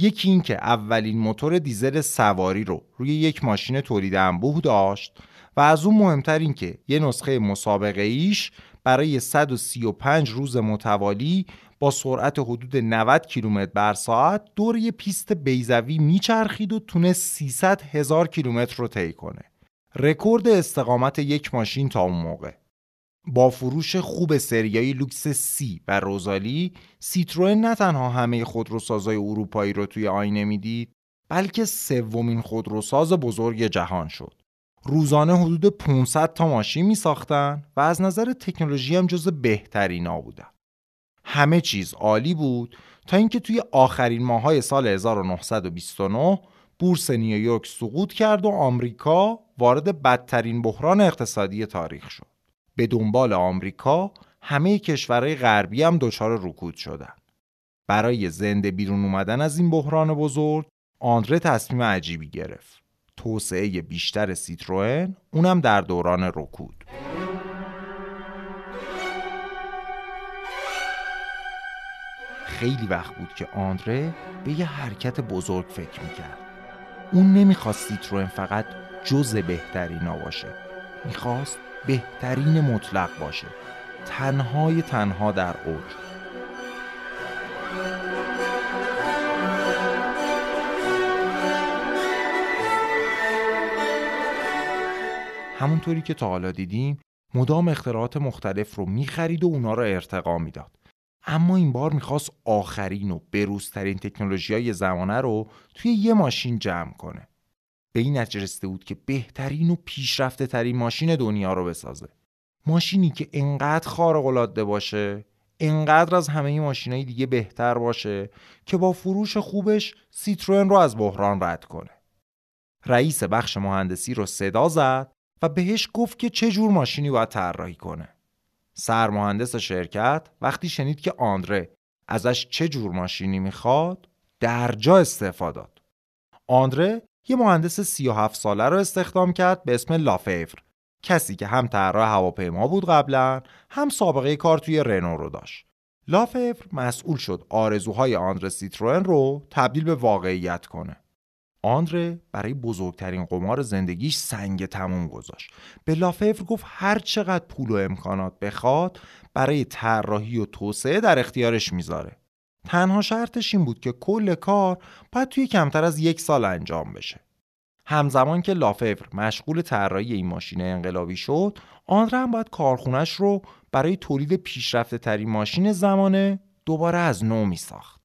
یکی این که اولین موتور دیزل سواری رو روی یک ماشین تولید انبوه داشت و از اون مهمتر این که یه نسخه مسابقه ایش برای 135 روز متوالی با سرعت حدود 90 کیلومتر بر ساعت دور یه پیست بیضوی میچرخید و تونست 300 هزار کیلومتر رو طی کنه. رکورد استقامت یک ماشین تا اون موقع. با فروش خوب سریای لوکس C و روزالی سیتروئن نه تنها همه خودروسازای اروپایی رو توی آینه می‌دید بلکه سومین خودروساز بزرگ جهان شد. روزانه حدود 500 تا ماشین می ساختن و از نظر تکنولوژی هم جزو بهترینا بودن. همه چیز عالی بود تا اینکه توی آخرین ماهای سال 1929 بورس نیویورک سقوط کرد و آمریکا وارد بدترین بحران اقتصادی تاریخ شد. به دنبال آمریکا همه کشورهای غربی هم دچار رکود شدن. برای زنده بیرون اومدن از این بحران بزرگ آندره تصمیم عجیبی گرفت. توسعه بیشتر سیتروئن اونم در دوران رکود. خیلی وقت بود که آندره به یه حرکت بزرگ فکر می‌کرد اون نمی‌خواست سیتروئن فقط جز بهترینا باشه می‌خواست بهترین مطلق باشه. تنهای تنها در اوج. همونطوری که تا حالا دیدیم مدام اختراعات مختلف رو می‌خرید و اونا رو ارتقا می‌داد. اما این بار می‌خواست آخرین و بروزترین تکنولوژی های زمانه رو توی یه ماشین جمع کنه. به این نتیجه رسیده بود که بهترین و پیشرفته ترین ماشین دنیا رو بسازه. ماشینی که انقدر خارق العاده باشه انقدر از همه ماشینای دیگه بهتر باشه که با فروش خوبش سیتروئن رو از بحران رد کنه. رئیس بخش مهندسی رو صدا زد و بهش گفت که چه جور ماشینی باید طراحی کنه. سرمهندس شرکت وقتی شنید که آندره ازش چه جور ماشینی می‌خواد در جا استعفا داد. آندره یه مهندس 37 ساله رو استخدام کرد به اسم لافیور کسی که هم طراح هواپیما بود قبلا هم سابقه کار توی رنو رو داشت. لافیور مسئول شد آرزوهای آندره سیتروئن رو تبدیل به واقعیت کنه. آندره برای بزرگترین قمار زندگیش سنگ تموم گذاشت. به لافیور گفت هر چقدر پول و امکانات بخواد برای طراحی و توسعه در اختیارش می‌ذاره. تنها شرطش این بود که کل کار باید توی کمتر از یک سال انجام بشه همزمان که لافور مشغول طراحی این ماشین انقلابی شد آندره هم باید کارخونش رو برای تولید پیشرفته ترین ماشین زمانه دوباره از نو می ساخت.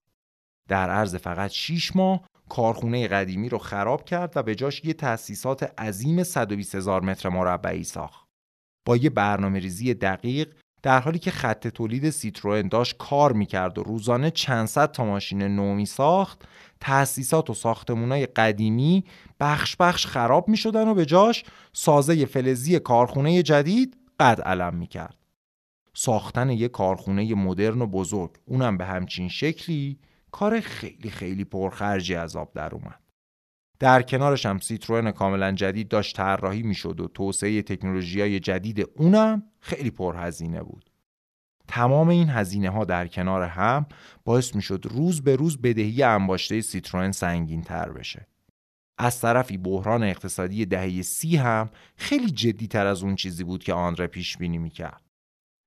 در عرض فقط 6 ماه کارخونه قدیمی رو خراب کرد و به جاش یه تأسیسات عظیم 120 هزار متر مربعی ساخت. با یه برنامه ریزی دقیق در حالی که خط تولید سیتروئن داشت کار می‌کرد و روزانه چند صد تا ماشین نو ساخت تأسیسات و ساختمونای قدیمی بخش بخش خراب می شدن و به جاش سازه فلزی کارخونه جدید قد علم می کرد. ساختن یک کارخونه مدرن و بزرگ اونم به همچین شکلی کار خیلی خیلی پرخرجی از آب در اومد. در کنارش هم سیتروئن کاملا جدید داشت طراحی می‌شد و توسعه تکنولوژی های جدید اونم خیلی پرهزینه بود. تمام این هزینه ها در کنار هم باعث می شد روز به روز بدهی انباشته سیتروئن سنگین تر بشه. از طرفی بحران اقتصادی دهه سی هم خیلی جدی تر از اون چیزی بود که آندره پیش بینی می کرد.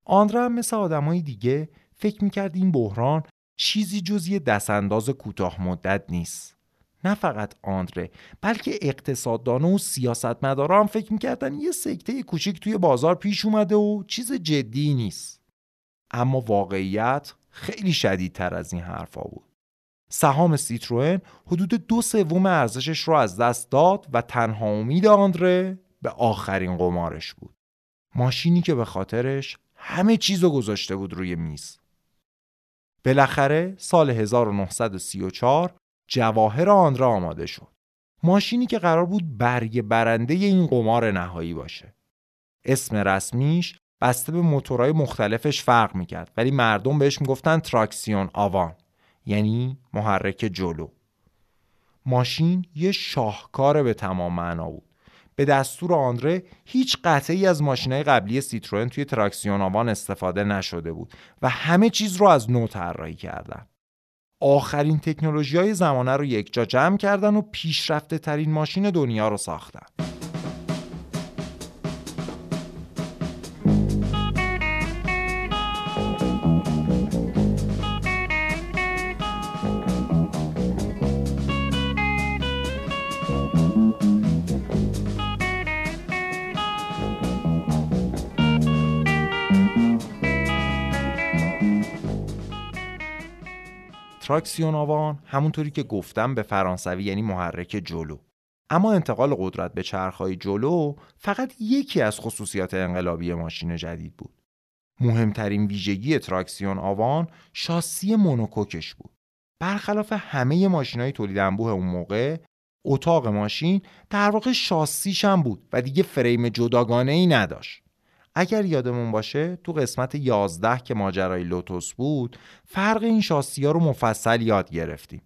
آندره هم مثل آدمای دیگه فکر می کرد این بحران چیزی جز یه دستانداز کوتاه مدت نیست. نه فقط آندره بلکه اقتصاددان و سیاستمدارا هم فکر می‌کردن یه سکته کوچیک توی بازار پیش اومده و چیز جدی نیست. اما واقعیت خیلی شدیدتر از این حرفا بود. سهام سیتروئن حدود دو سوم ارزشش رو از دست داد و تنها امید آندره به آخرین قمارش بود. ماشینی که به خاطرش همه چیز رو گذاشته بود روی میز. بالاخره سال 1934 جواهر آن را آماده شد. ماشینی که قرار بود برگ برنده این قمار نهایی باشه. اسم رسمیش بسته به موتورهای مختلفش فرق می‌کرد ولی مردم بهش می‌گفتن Traction Avant یعنی محرک جلو. ماشین یه شاهکار به تمام معنا بود. به دستور آندره هیچ قطعه‌ای از ماشینهای قبلی سیتروئن توی Traction Avant استفاده نشده بود و همه چیز رو از نو طراحی کردن. آخرین تکنولوژی های زمانه رو یک جا جمع کردن و پیشرفته ترین ماشین دنیا رو ساختن. Traction Avant همونطوری که گفتم به فرانسوی یعنی محرک جلو. اما انتقال قدرت به چرخهای جلو فقط یکی از خصوصیات انقلابی ماشین جدید بود. مهمترین ویژگی Traction Avant شاسی مونوکوکش بود. برخلاف همه ماشین های تولید انبوه اون موقع اتاق ماشین در واقع شاسیش هم بود و دیگه فریم جداگانه ای نداشت. اگر یادمون باشه تو قسمت 11 که ماجرای لوتوس بود فرق این شاسی ها رو مفصل یاد گرفتیم.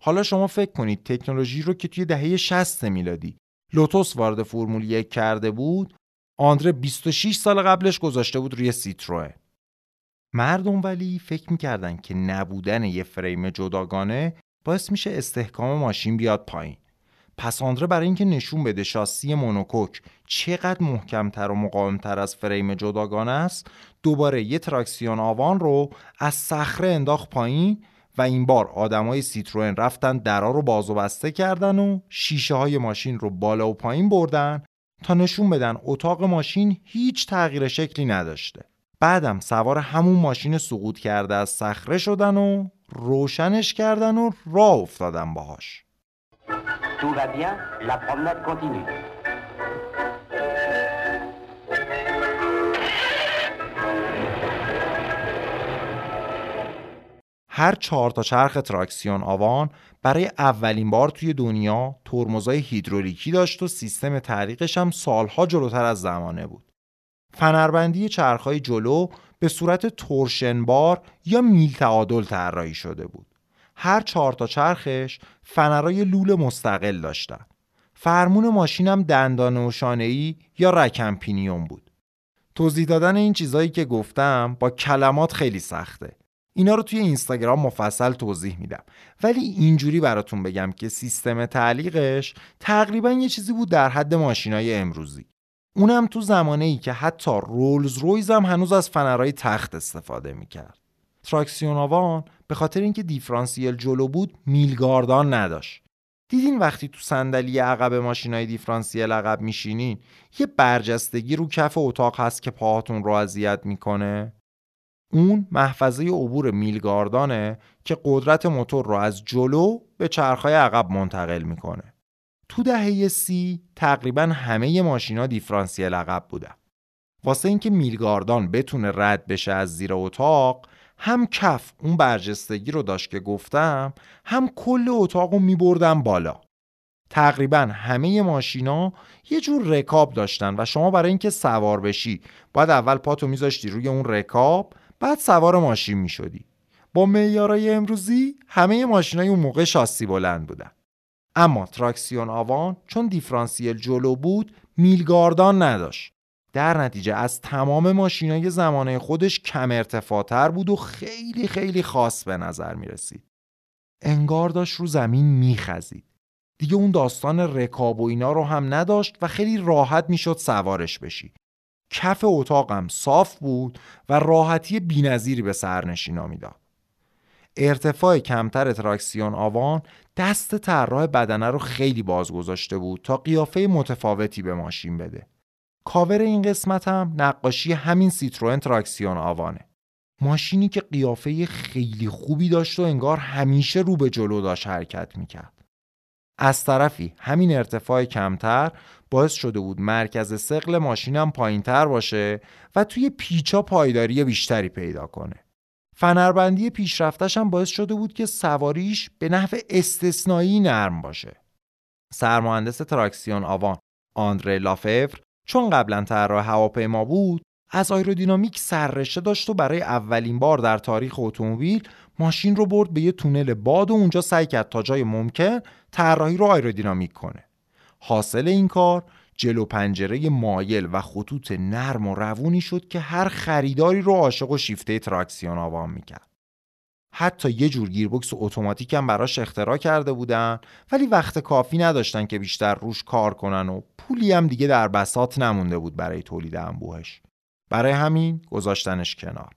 حالا شما فکر کنید تکنولوژی رو که توی دهه 60 میلادی لوتوس وارد فرمول یک کرده بود آندره 26 سال قبلش گذاشته بود روی سیتروه. مردم ولی فکر می‌کردن که نبودن یه فریم جداگانه باعث میشه استحکام ماشین بیاد پایین. پس آندره برای اینکه نشون بده شاسی مونوکوک چقدر محکمتر و مقاومتر از فریم جداگانه است دوباره یه تراکسیون آوان رو از صخره انداخت پایین و این بار آدمای سیتروئن رفتن درا رو باز و بسته کردن و شیشه های ماشین رو بالا و پایین بردن تا نشون بدن اتاق ماشین هیچ تغییر شکلی نداشته. بعدم سوار همون ماشین سقوط کرده از صخره شدن و روشنش کردن و راه افتادن باهاش. هر چهار تا چرخ تراکسیون آوان برای اولین بار توی دنیا ترمزای هیدرولیکی داشت و سیستم تعلیقش هم سالها جلوتر از زمانه بود. فنربندی چرخهای جلو به صورت torsion bar یا میل تعادل طراحی شده بود. هر چهار تا چرخش فنرای لول مستقل داشتن. فرمون ماشینم دنده و شانه‌ای یا rack and pinion بود. توضیح دادن این چیزایی که گفتم با کلمات خیلی سخته. اینا رو توی اینستاگرام مفصل توضیح میدم ولی اینجوری براتون بگم که سیستم تعلیقش تقریبا یه چیزی بود در حد ماشینای امروزی اونم تو زمانه ای که حتی رولز رویز هم هنوز از فنرهای تخت استفاده می‌کرد تراکسیون آوان به خاطر اینکه دیفرانسیل جلو بود میلگاردان نداشت دیدین وقتی تو صندلی عقب ماشینای دیفرانسیل عقب میشینین یه برجستگی رو کف اتاق هست که پاهاتون رو اذیت می‌کنه اون محفظه عبور میلگاردانه که قدرت موتور رو از جلو به چرخهای عقب منتقل می‌کنه. تو دهه سی تقریبا همه ماشینا دیفرانسیل عقب بودن. واسه اینکه میلگاردان بتونه رد بشه از زیر اتاق هم کف اون برجستگی رو داشت که گفتم هم کل اتاق رو میبردن بالا تقریبا همه ماشینا یه جور رکاب داشتن و شما برای اینکه سوار بشی باید اول پاتو میذاشتی روی اون رکاب بعد سوار ماشین می شدی. با معیارای امروزی همه ماشینای اون موقع شاسی بلند بودن. اما تراکسیون آوان چون دیفرانسیل جلو بود میلگاردان نداشت. در نتیجه از تمام ماشینای زمانه خودش کم ارتفاعتر بود و خیلی خیلی خاص به نظر می رسید. انگار داشت رو زمین می خزید. دیگه اون داستان رکاب و اینا رو هم نداشت و خیلی راحت می‌شد سوارش بشی. کف اتاقم صاف بود و راحتی بینظیری به سرنشینا می‌داد. ارتفاع کمتر تراکسیون آوان دست طراح بدنه رو خیلی باز گذاشته بود تا قیافه متفاوتی به ماشین بده. کاور این قسمت هم نقاشی همین سیتروئن تراکسیون آوانه. ماشینی که قیافه خیلی خوبی داشت و انگار همیشه رو به جلو داشت حرکت می‌کرد. از طرفی همین ارتفاع کمتر باعث شده بود مرکز سقل ماشینم پایین تر باشه و توی پیچا پایداری بیشتری پیدا کنه. فنربندی پیشرفتش هم باعث شده بود که سواریش به نحو استثنایی نرم باشه. سرمهندس تراکسیون آوان آندره لافور چون قبلا طراح هواپیما بود از آیرودینامیک سررشته داشت و برای اولین بار در تاریخ اتومبیل ماشین رو برد به یه تونل باد و اونجا سعی کرد تا جای ممکن طراحی رو آیرودینامیک کنه حاصل این کار جلو پنجره مایل و خطوط نرم و روونی شد که هر خریداری رو عاشق و شیفته تراکسیون آوان می‌کرد. حتی یه جور گیربکس اتوماتیک هم براش اختراع کرده بودن ولی وقت کافی نداشتن که بیشتر روش کار کنن و پولی هم دیگه در بساط نمونده بود برای تولید انبوهش. برای همین گذاشتنش کنار.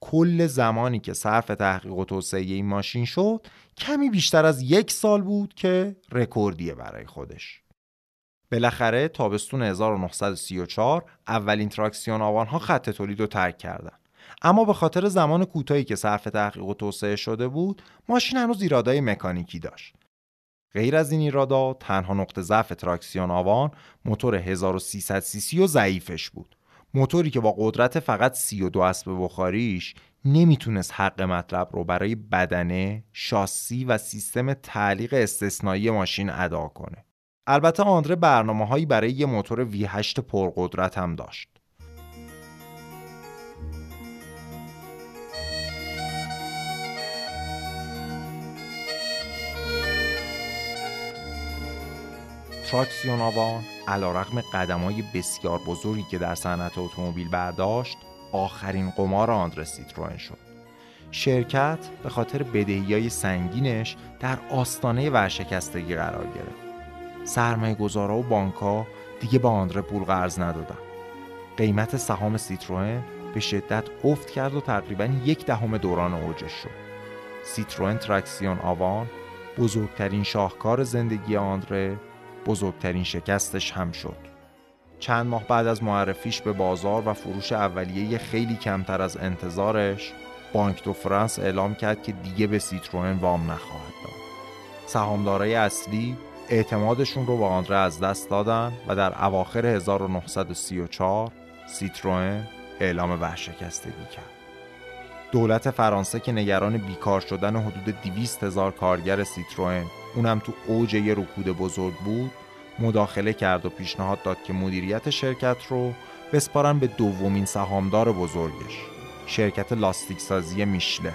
کل زمانی که صرف تحقیق و توسعه این ماشین شد کمی بیشتر از یک سال بود که رکوردیه برای خودش بالاخره تابستون 1934 اولین تراکسیون آوان ها خط تولید رو ترک کردن اما به خاطر زمان کوتاهی که صرف تحقیق و توسعه شده بود ماشین هنوز ایرادای مکانیکی داشت غیر از این ایرادا تنها نقطه ضعف تراکسیون آوان موتور 1300 سی و ضعیفش بود موتوری که با قدرت فقط 32 اسب بخاریش نمی‌تونست حق مطلب رو برای بدنه، شاسی و سیستم تعلیق استثنایی ماشین ادا کنه. البته آندره برنامه هایی برای یه موتور V8 پرقدرت هم داشت. تراکسیون آوان علی‌رغم قدم های بسیار بزرگی که در صنعت اتومبیل برداشت آخرین قمار آندره سیتروئن شد. شرکت به خاطر بدهی های سنگینش در آستانه ورشکستگی قرار گرفت. سرمایه گذارا و بانکها دیگه با آندره پول قرض ندادن. قیمت سهام سیتروئن به شدت افت کرد و تقریبا یک دهم دوران اوجش شد. سیتروئن تراکسیون آوان بزرگترین شاهکار زندگی آندره بزرگترین شکستش هم شد. چند ماه بعد از معرفیش به بازار و فروش اولیه خیلی کمتر از انتظارش بانک دو فرانس اعلام کرد که دیگه به سیتروئن وام نخواهد داد. سهامدارای اصلی اعتمادشون رو به آندره از دست دادن و در اواخر 1934 سیتروئن اعلام ورشکستگی کرد. دولت فرانسه که نگران بیکار شدن حدود 200 هزار کارگر سیتروئن اونم تو اوج یه رکود بزرگ بود مداخله کرد و پیشنهاد داد که مدیریت شرکت رو بسپارن به دومین سهامدار بزرگش شرکت لاستیک سازی میشله.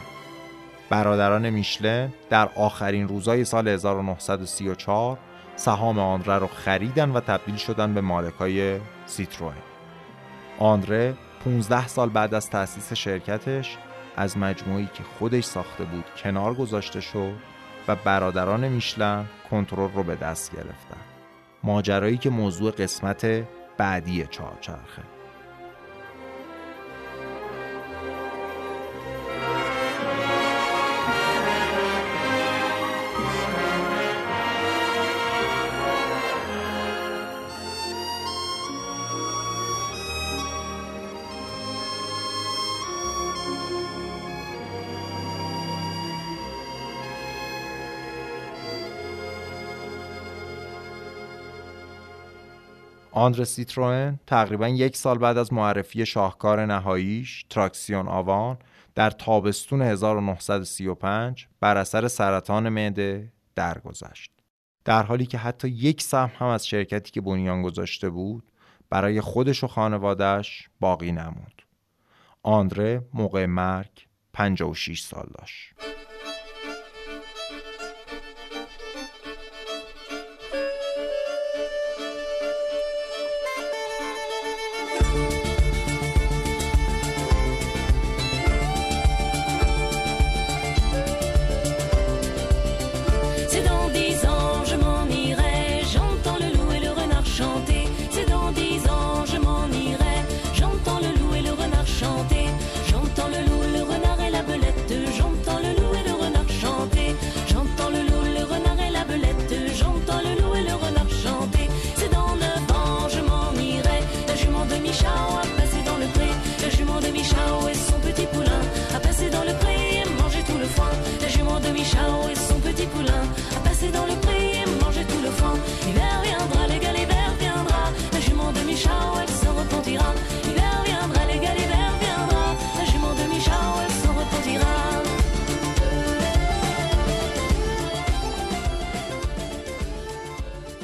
برادران میشله در آخرین روزای سال 1934 سهام آندره رو خریدن و تبدیل شدن به مالکای سیتروئن. آندره 15 سال بعد از تأسیس شرکتش از مجموعی که خودش ساخته بود کنار گذاشته شد و برادران میشلن کنترل رو به دست گرفتن. ماجرایی که موضوع قسمت بعدی چهارچرخه. آندر سیتروئن تقریبا یک سال بعد از معرفی شاهکار نهاییش تراکسیون آوان در تابستون 1935 بر اثر سرطان معده درگذشت. در حالی که حتی یک سهم هم از شرکتی که بنیان گذاشته بود برای خودش و خانوادهش باقی نموند. آندره موقع مرگ 56 سال داشت.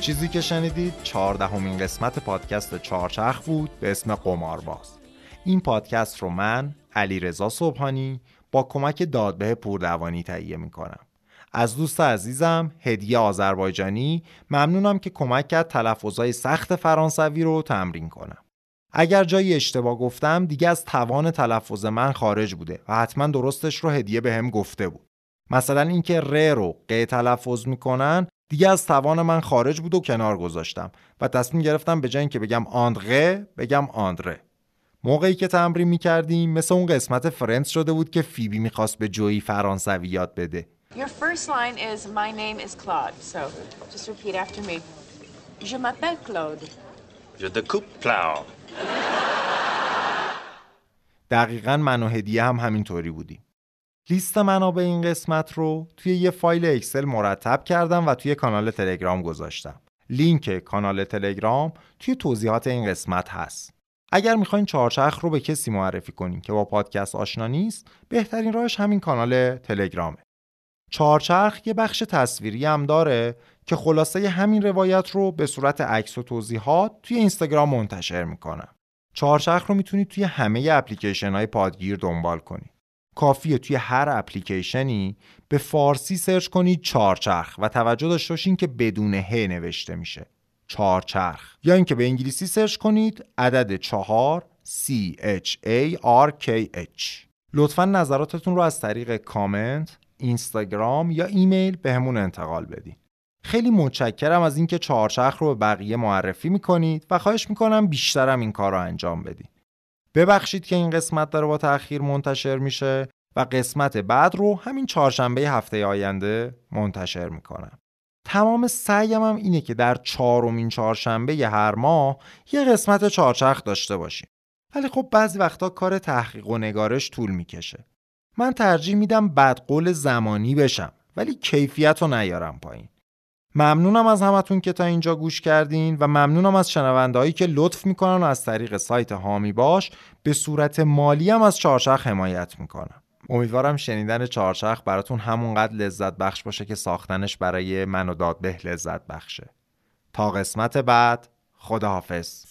چیزی که شنیدید چهاردهمین قسمت پادکست چهارچرخ بود به اسم قمارباز. این پادکست رو من علی رضا صبحانی با کمک دادبه پوردوانی تهیه می‌کنم. از دوست عزیزم هدیه آذربایجانی ممنونم که کمک کرد تلفظهای سخت فرانسوی رو تمرین کنم. اگر جایی اشتباه گفتم دیگه از توان تلفظ من خارج بوده و حتما درستش رو هدیه به گفته بود. مثلا اینکه ر رو ق تلفظ می‌کنن دیگه از توان من خارج بود و کنار گذاشتم و تصمیم گرفتم به جای اینکه بگم آندره بگم آندره موقعی که تمرین می‌کردیم مثل اون قسمت فرنس شده بود که فیبی می‌خواست به جویی فرانسوی یاد بده Your first line is my name is Claude. So just repeat after me. Je m'appelle Claude. Je te coupe plow. دقیقا من و هدیه هم همینطوری بودیم لیست منابع این قسمت رو توی یه فایل اکسل مرتب کردم و توی کانال تلگرام گذاشتم. لینک کانال تلگرام توی توضیحات این قسمت هست. اگر می‌خواین چهارچرخ رو به کسی معرفی کنین که با پادکست آشنا نیست بهترین راهش همین کانال تلگرامه. چهارچرخ یه بخش تصویری هم داره که خلاصه همین روایت رو به صورت عکس و توضیحات توی اینستاگرام منتشر می‌کنم. چهارچرخ رو می‌تونید توی همه اپلیکیشن های پادگیر دنبال کنید کافیه توی هر اپلیکیشنی به فارسی سرچ کنید چهارچرخ و توجه داشته باشین که بدون ه نوشته میشه چهارچرخ یا اینکه به انگلیسی سرچ کنید عدد چهار C H A R K H لطفا نظراتتون رو از طریق کامنت، اینستاگرام یا ایمیل بهمون انتقال بدین. خیلی متشکرم از اینکه چهارچرخ رو به بقیه معرفی می‌کنید و خواهش می‌کنم بیشترم این کار رو انجام بدید. ببخشید که این قسمت داره با تأخیر منتشر میشه و قسمت بعد رو همین چهارشنبه هفته آینده منتشر می‌کنم. تمام سعیم هم اینه که در چهارمین چهارشنبه هر ماه یه قسمت چهارچرخ داشته باشیم. ولی خب بعضی وقتا کار تحقیق و نگارش طول می‌کشه. من ترجیح میدم بدقول زمانی بشم ولی کیفیت رو نیارم پایین. ممنونم از همتون که تا اینجا گوش کردین و ممنونم از شنوندهایی که لطف می‌کنن و از طریق سایت هامی باش به صورت مالی هم از چهارچرخ حمایت می‌کنن امیدوارم شنیدن چهارچرخ براتون همونقدر لذت بخش باشه که ساختنش برای من و دادبه لذت بخشه. تا قسمت بعد خداحافظ.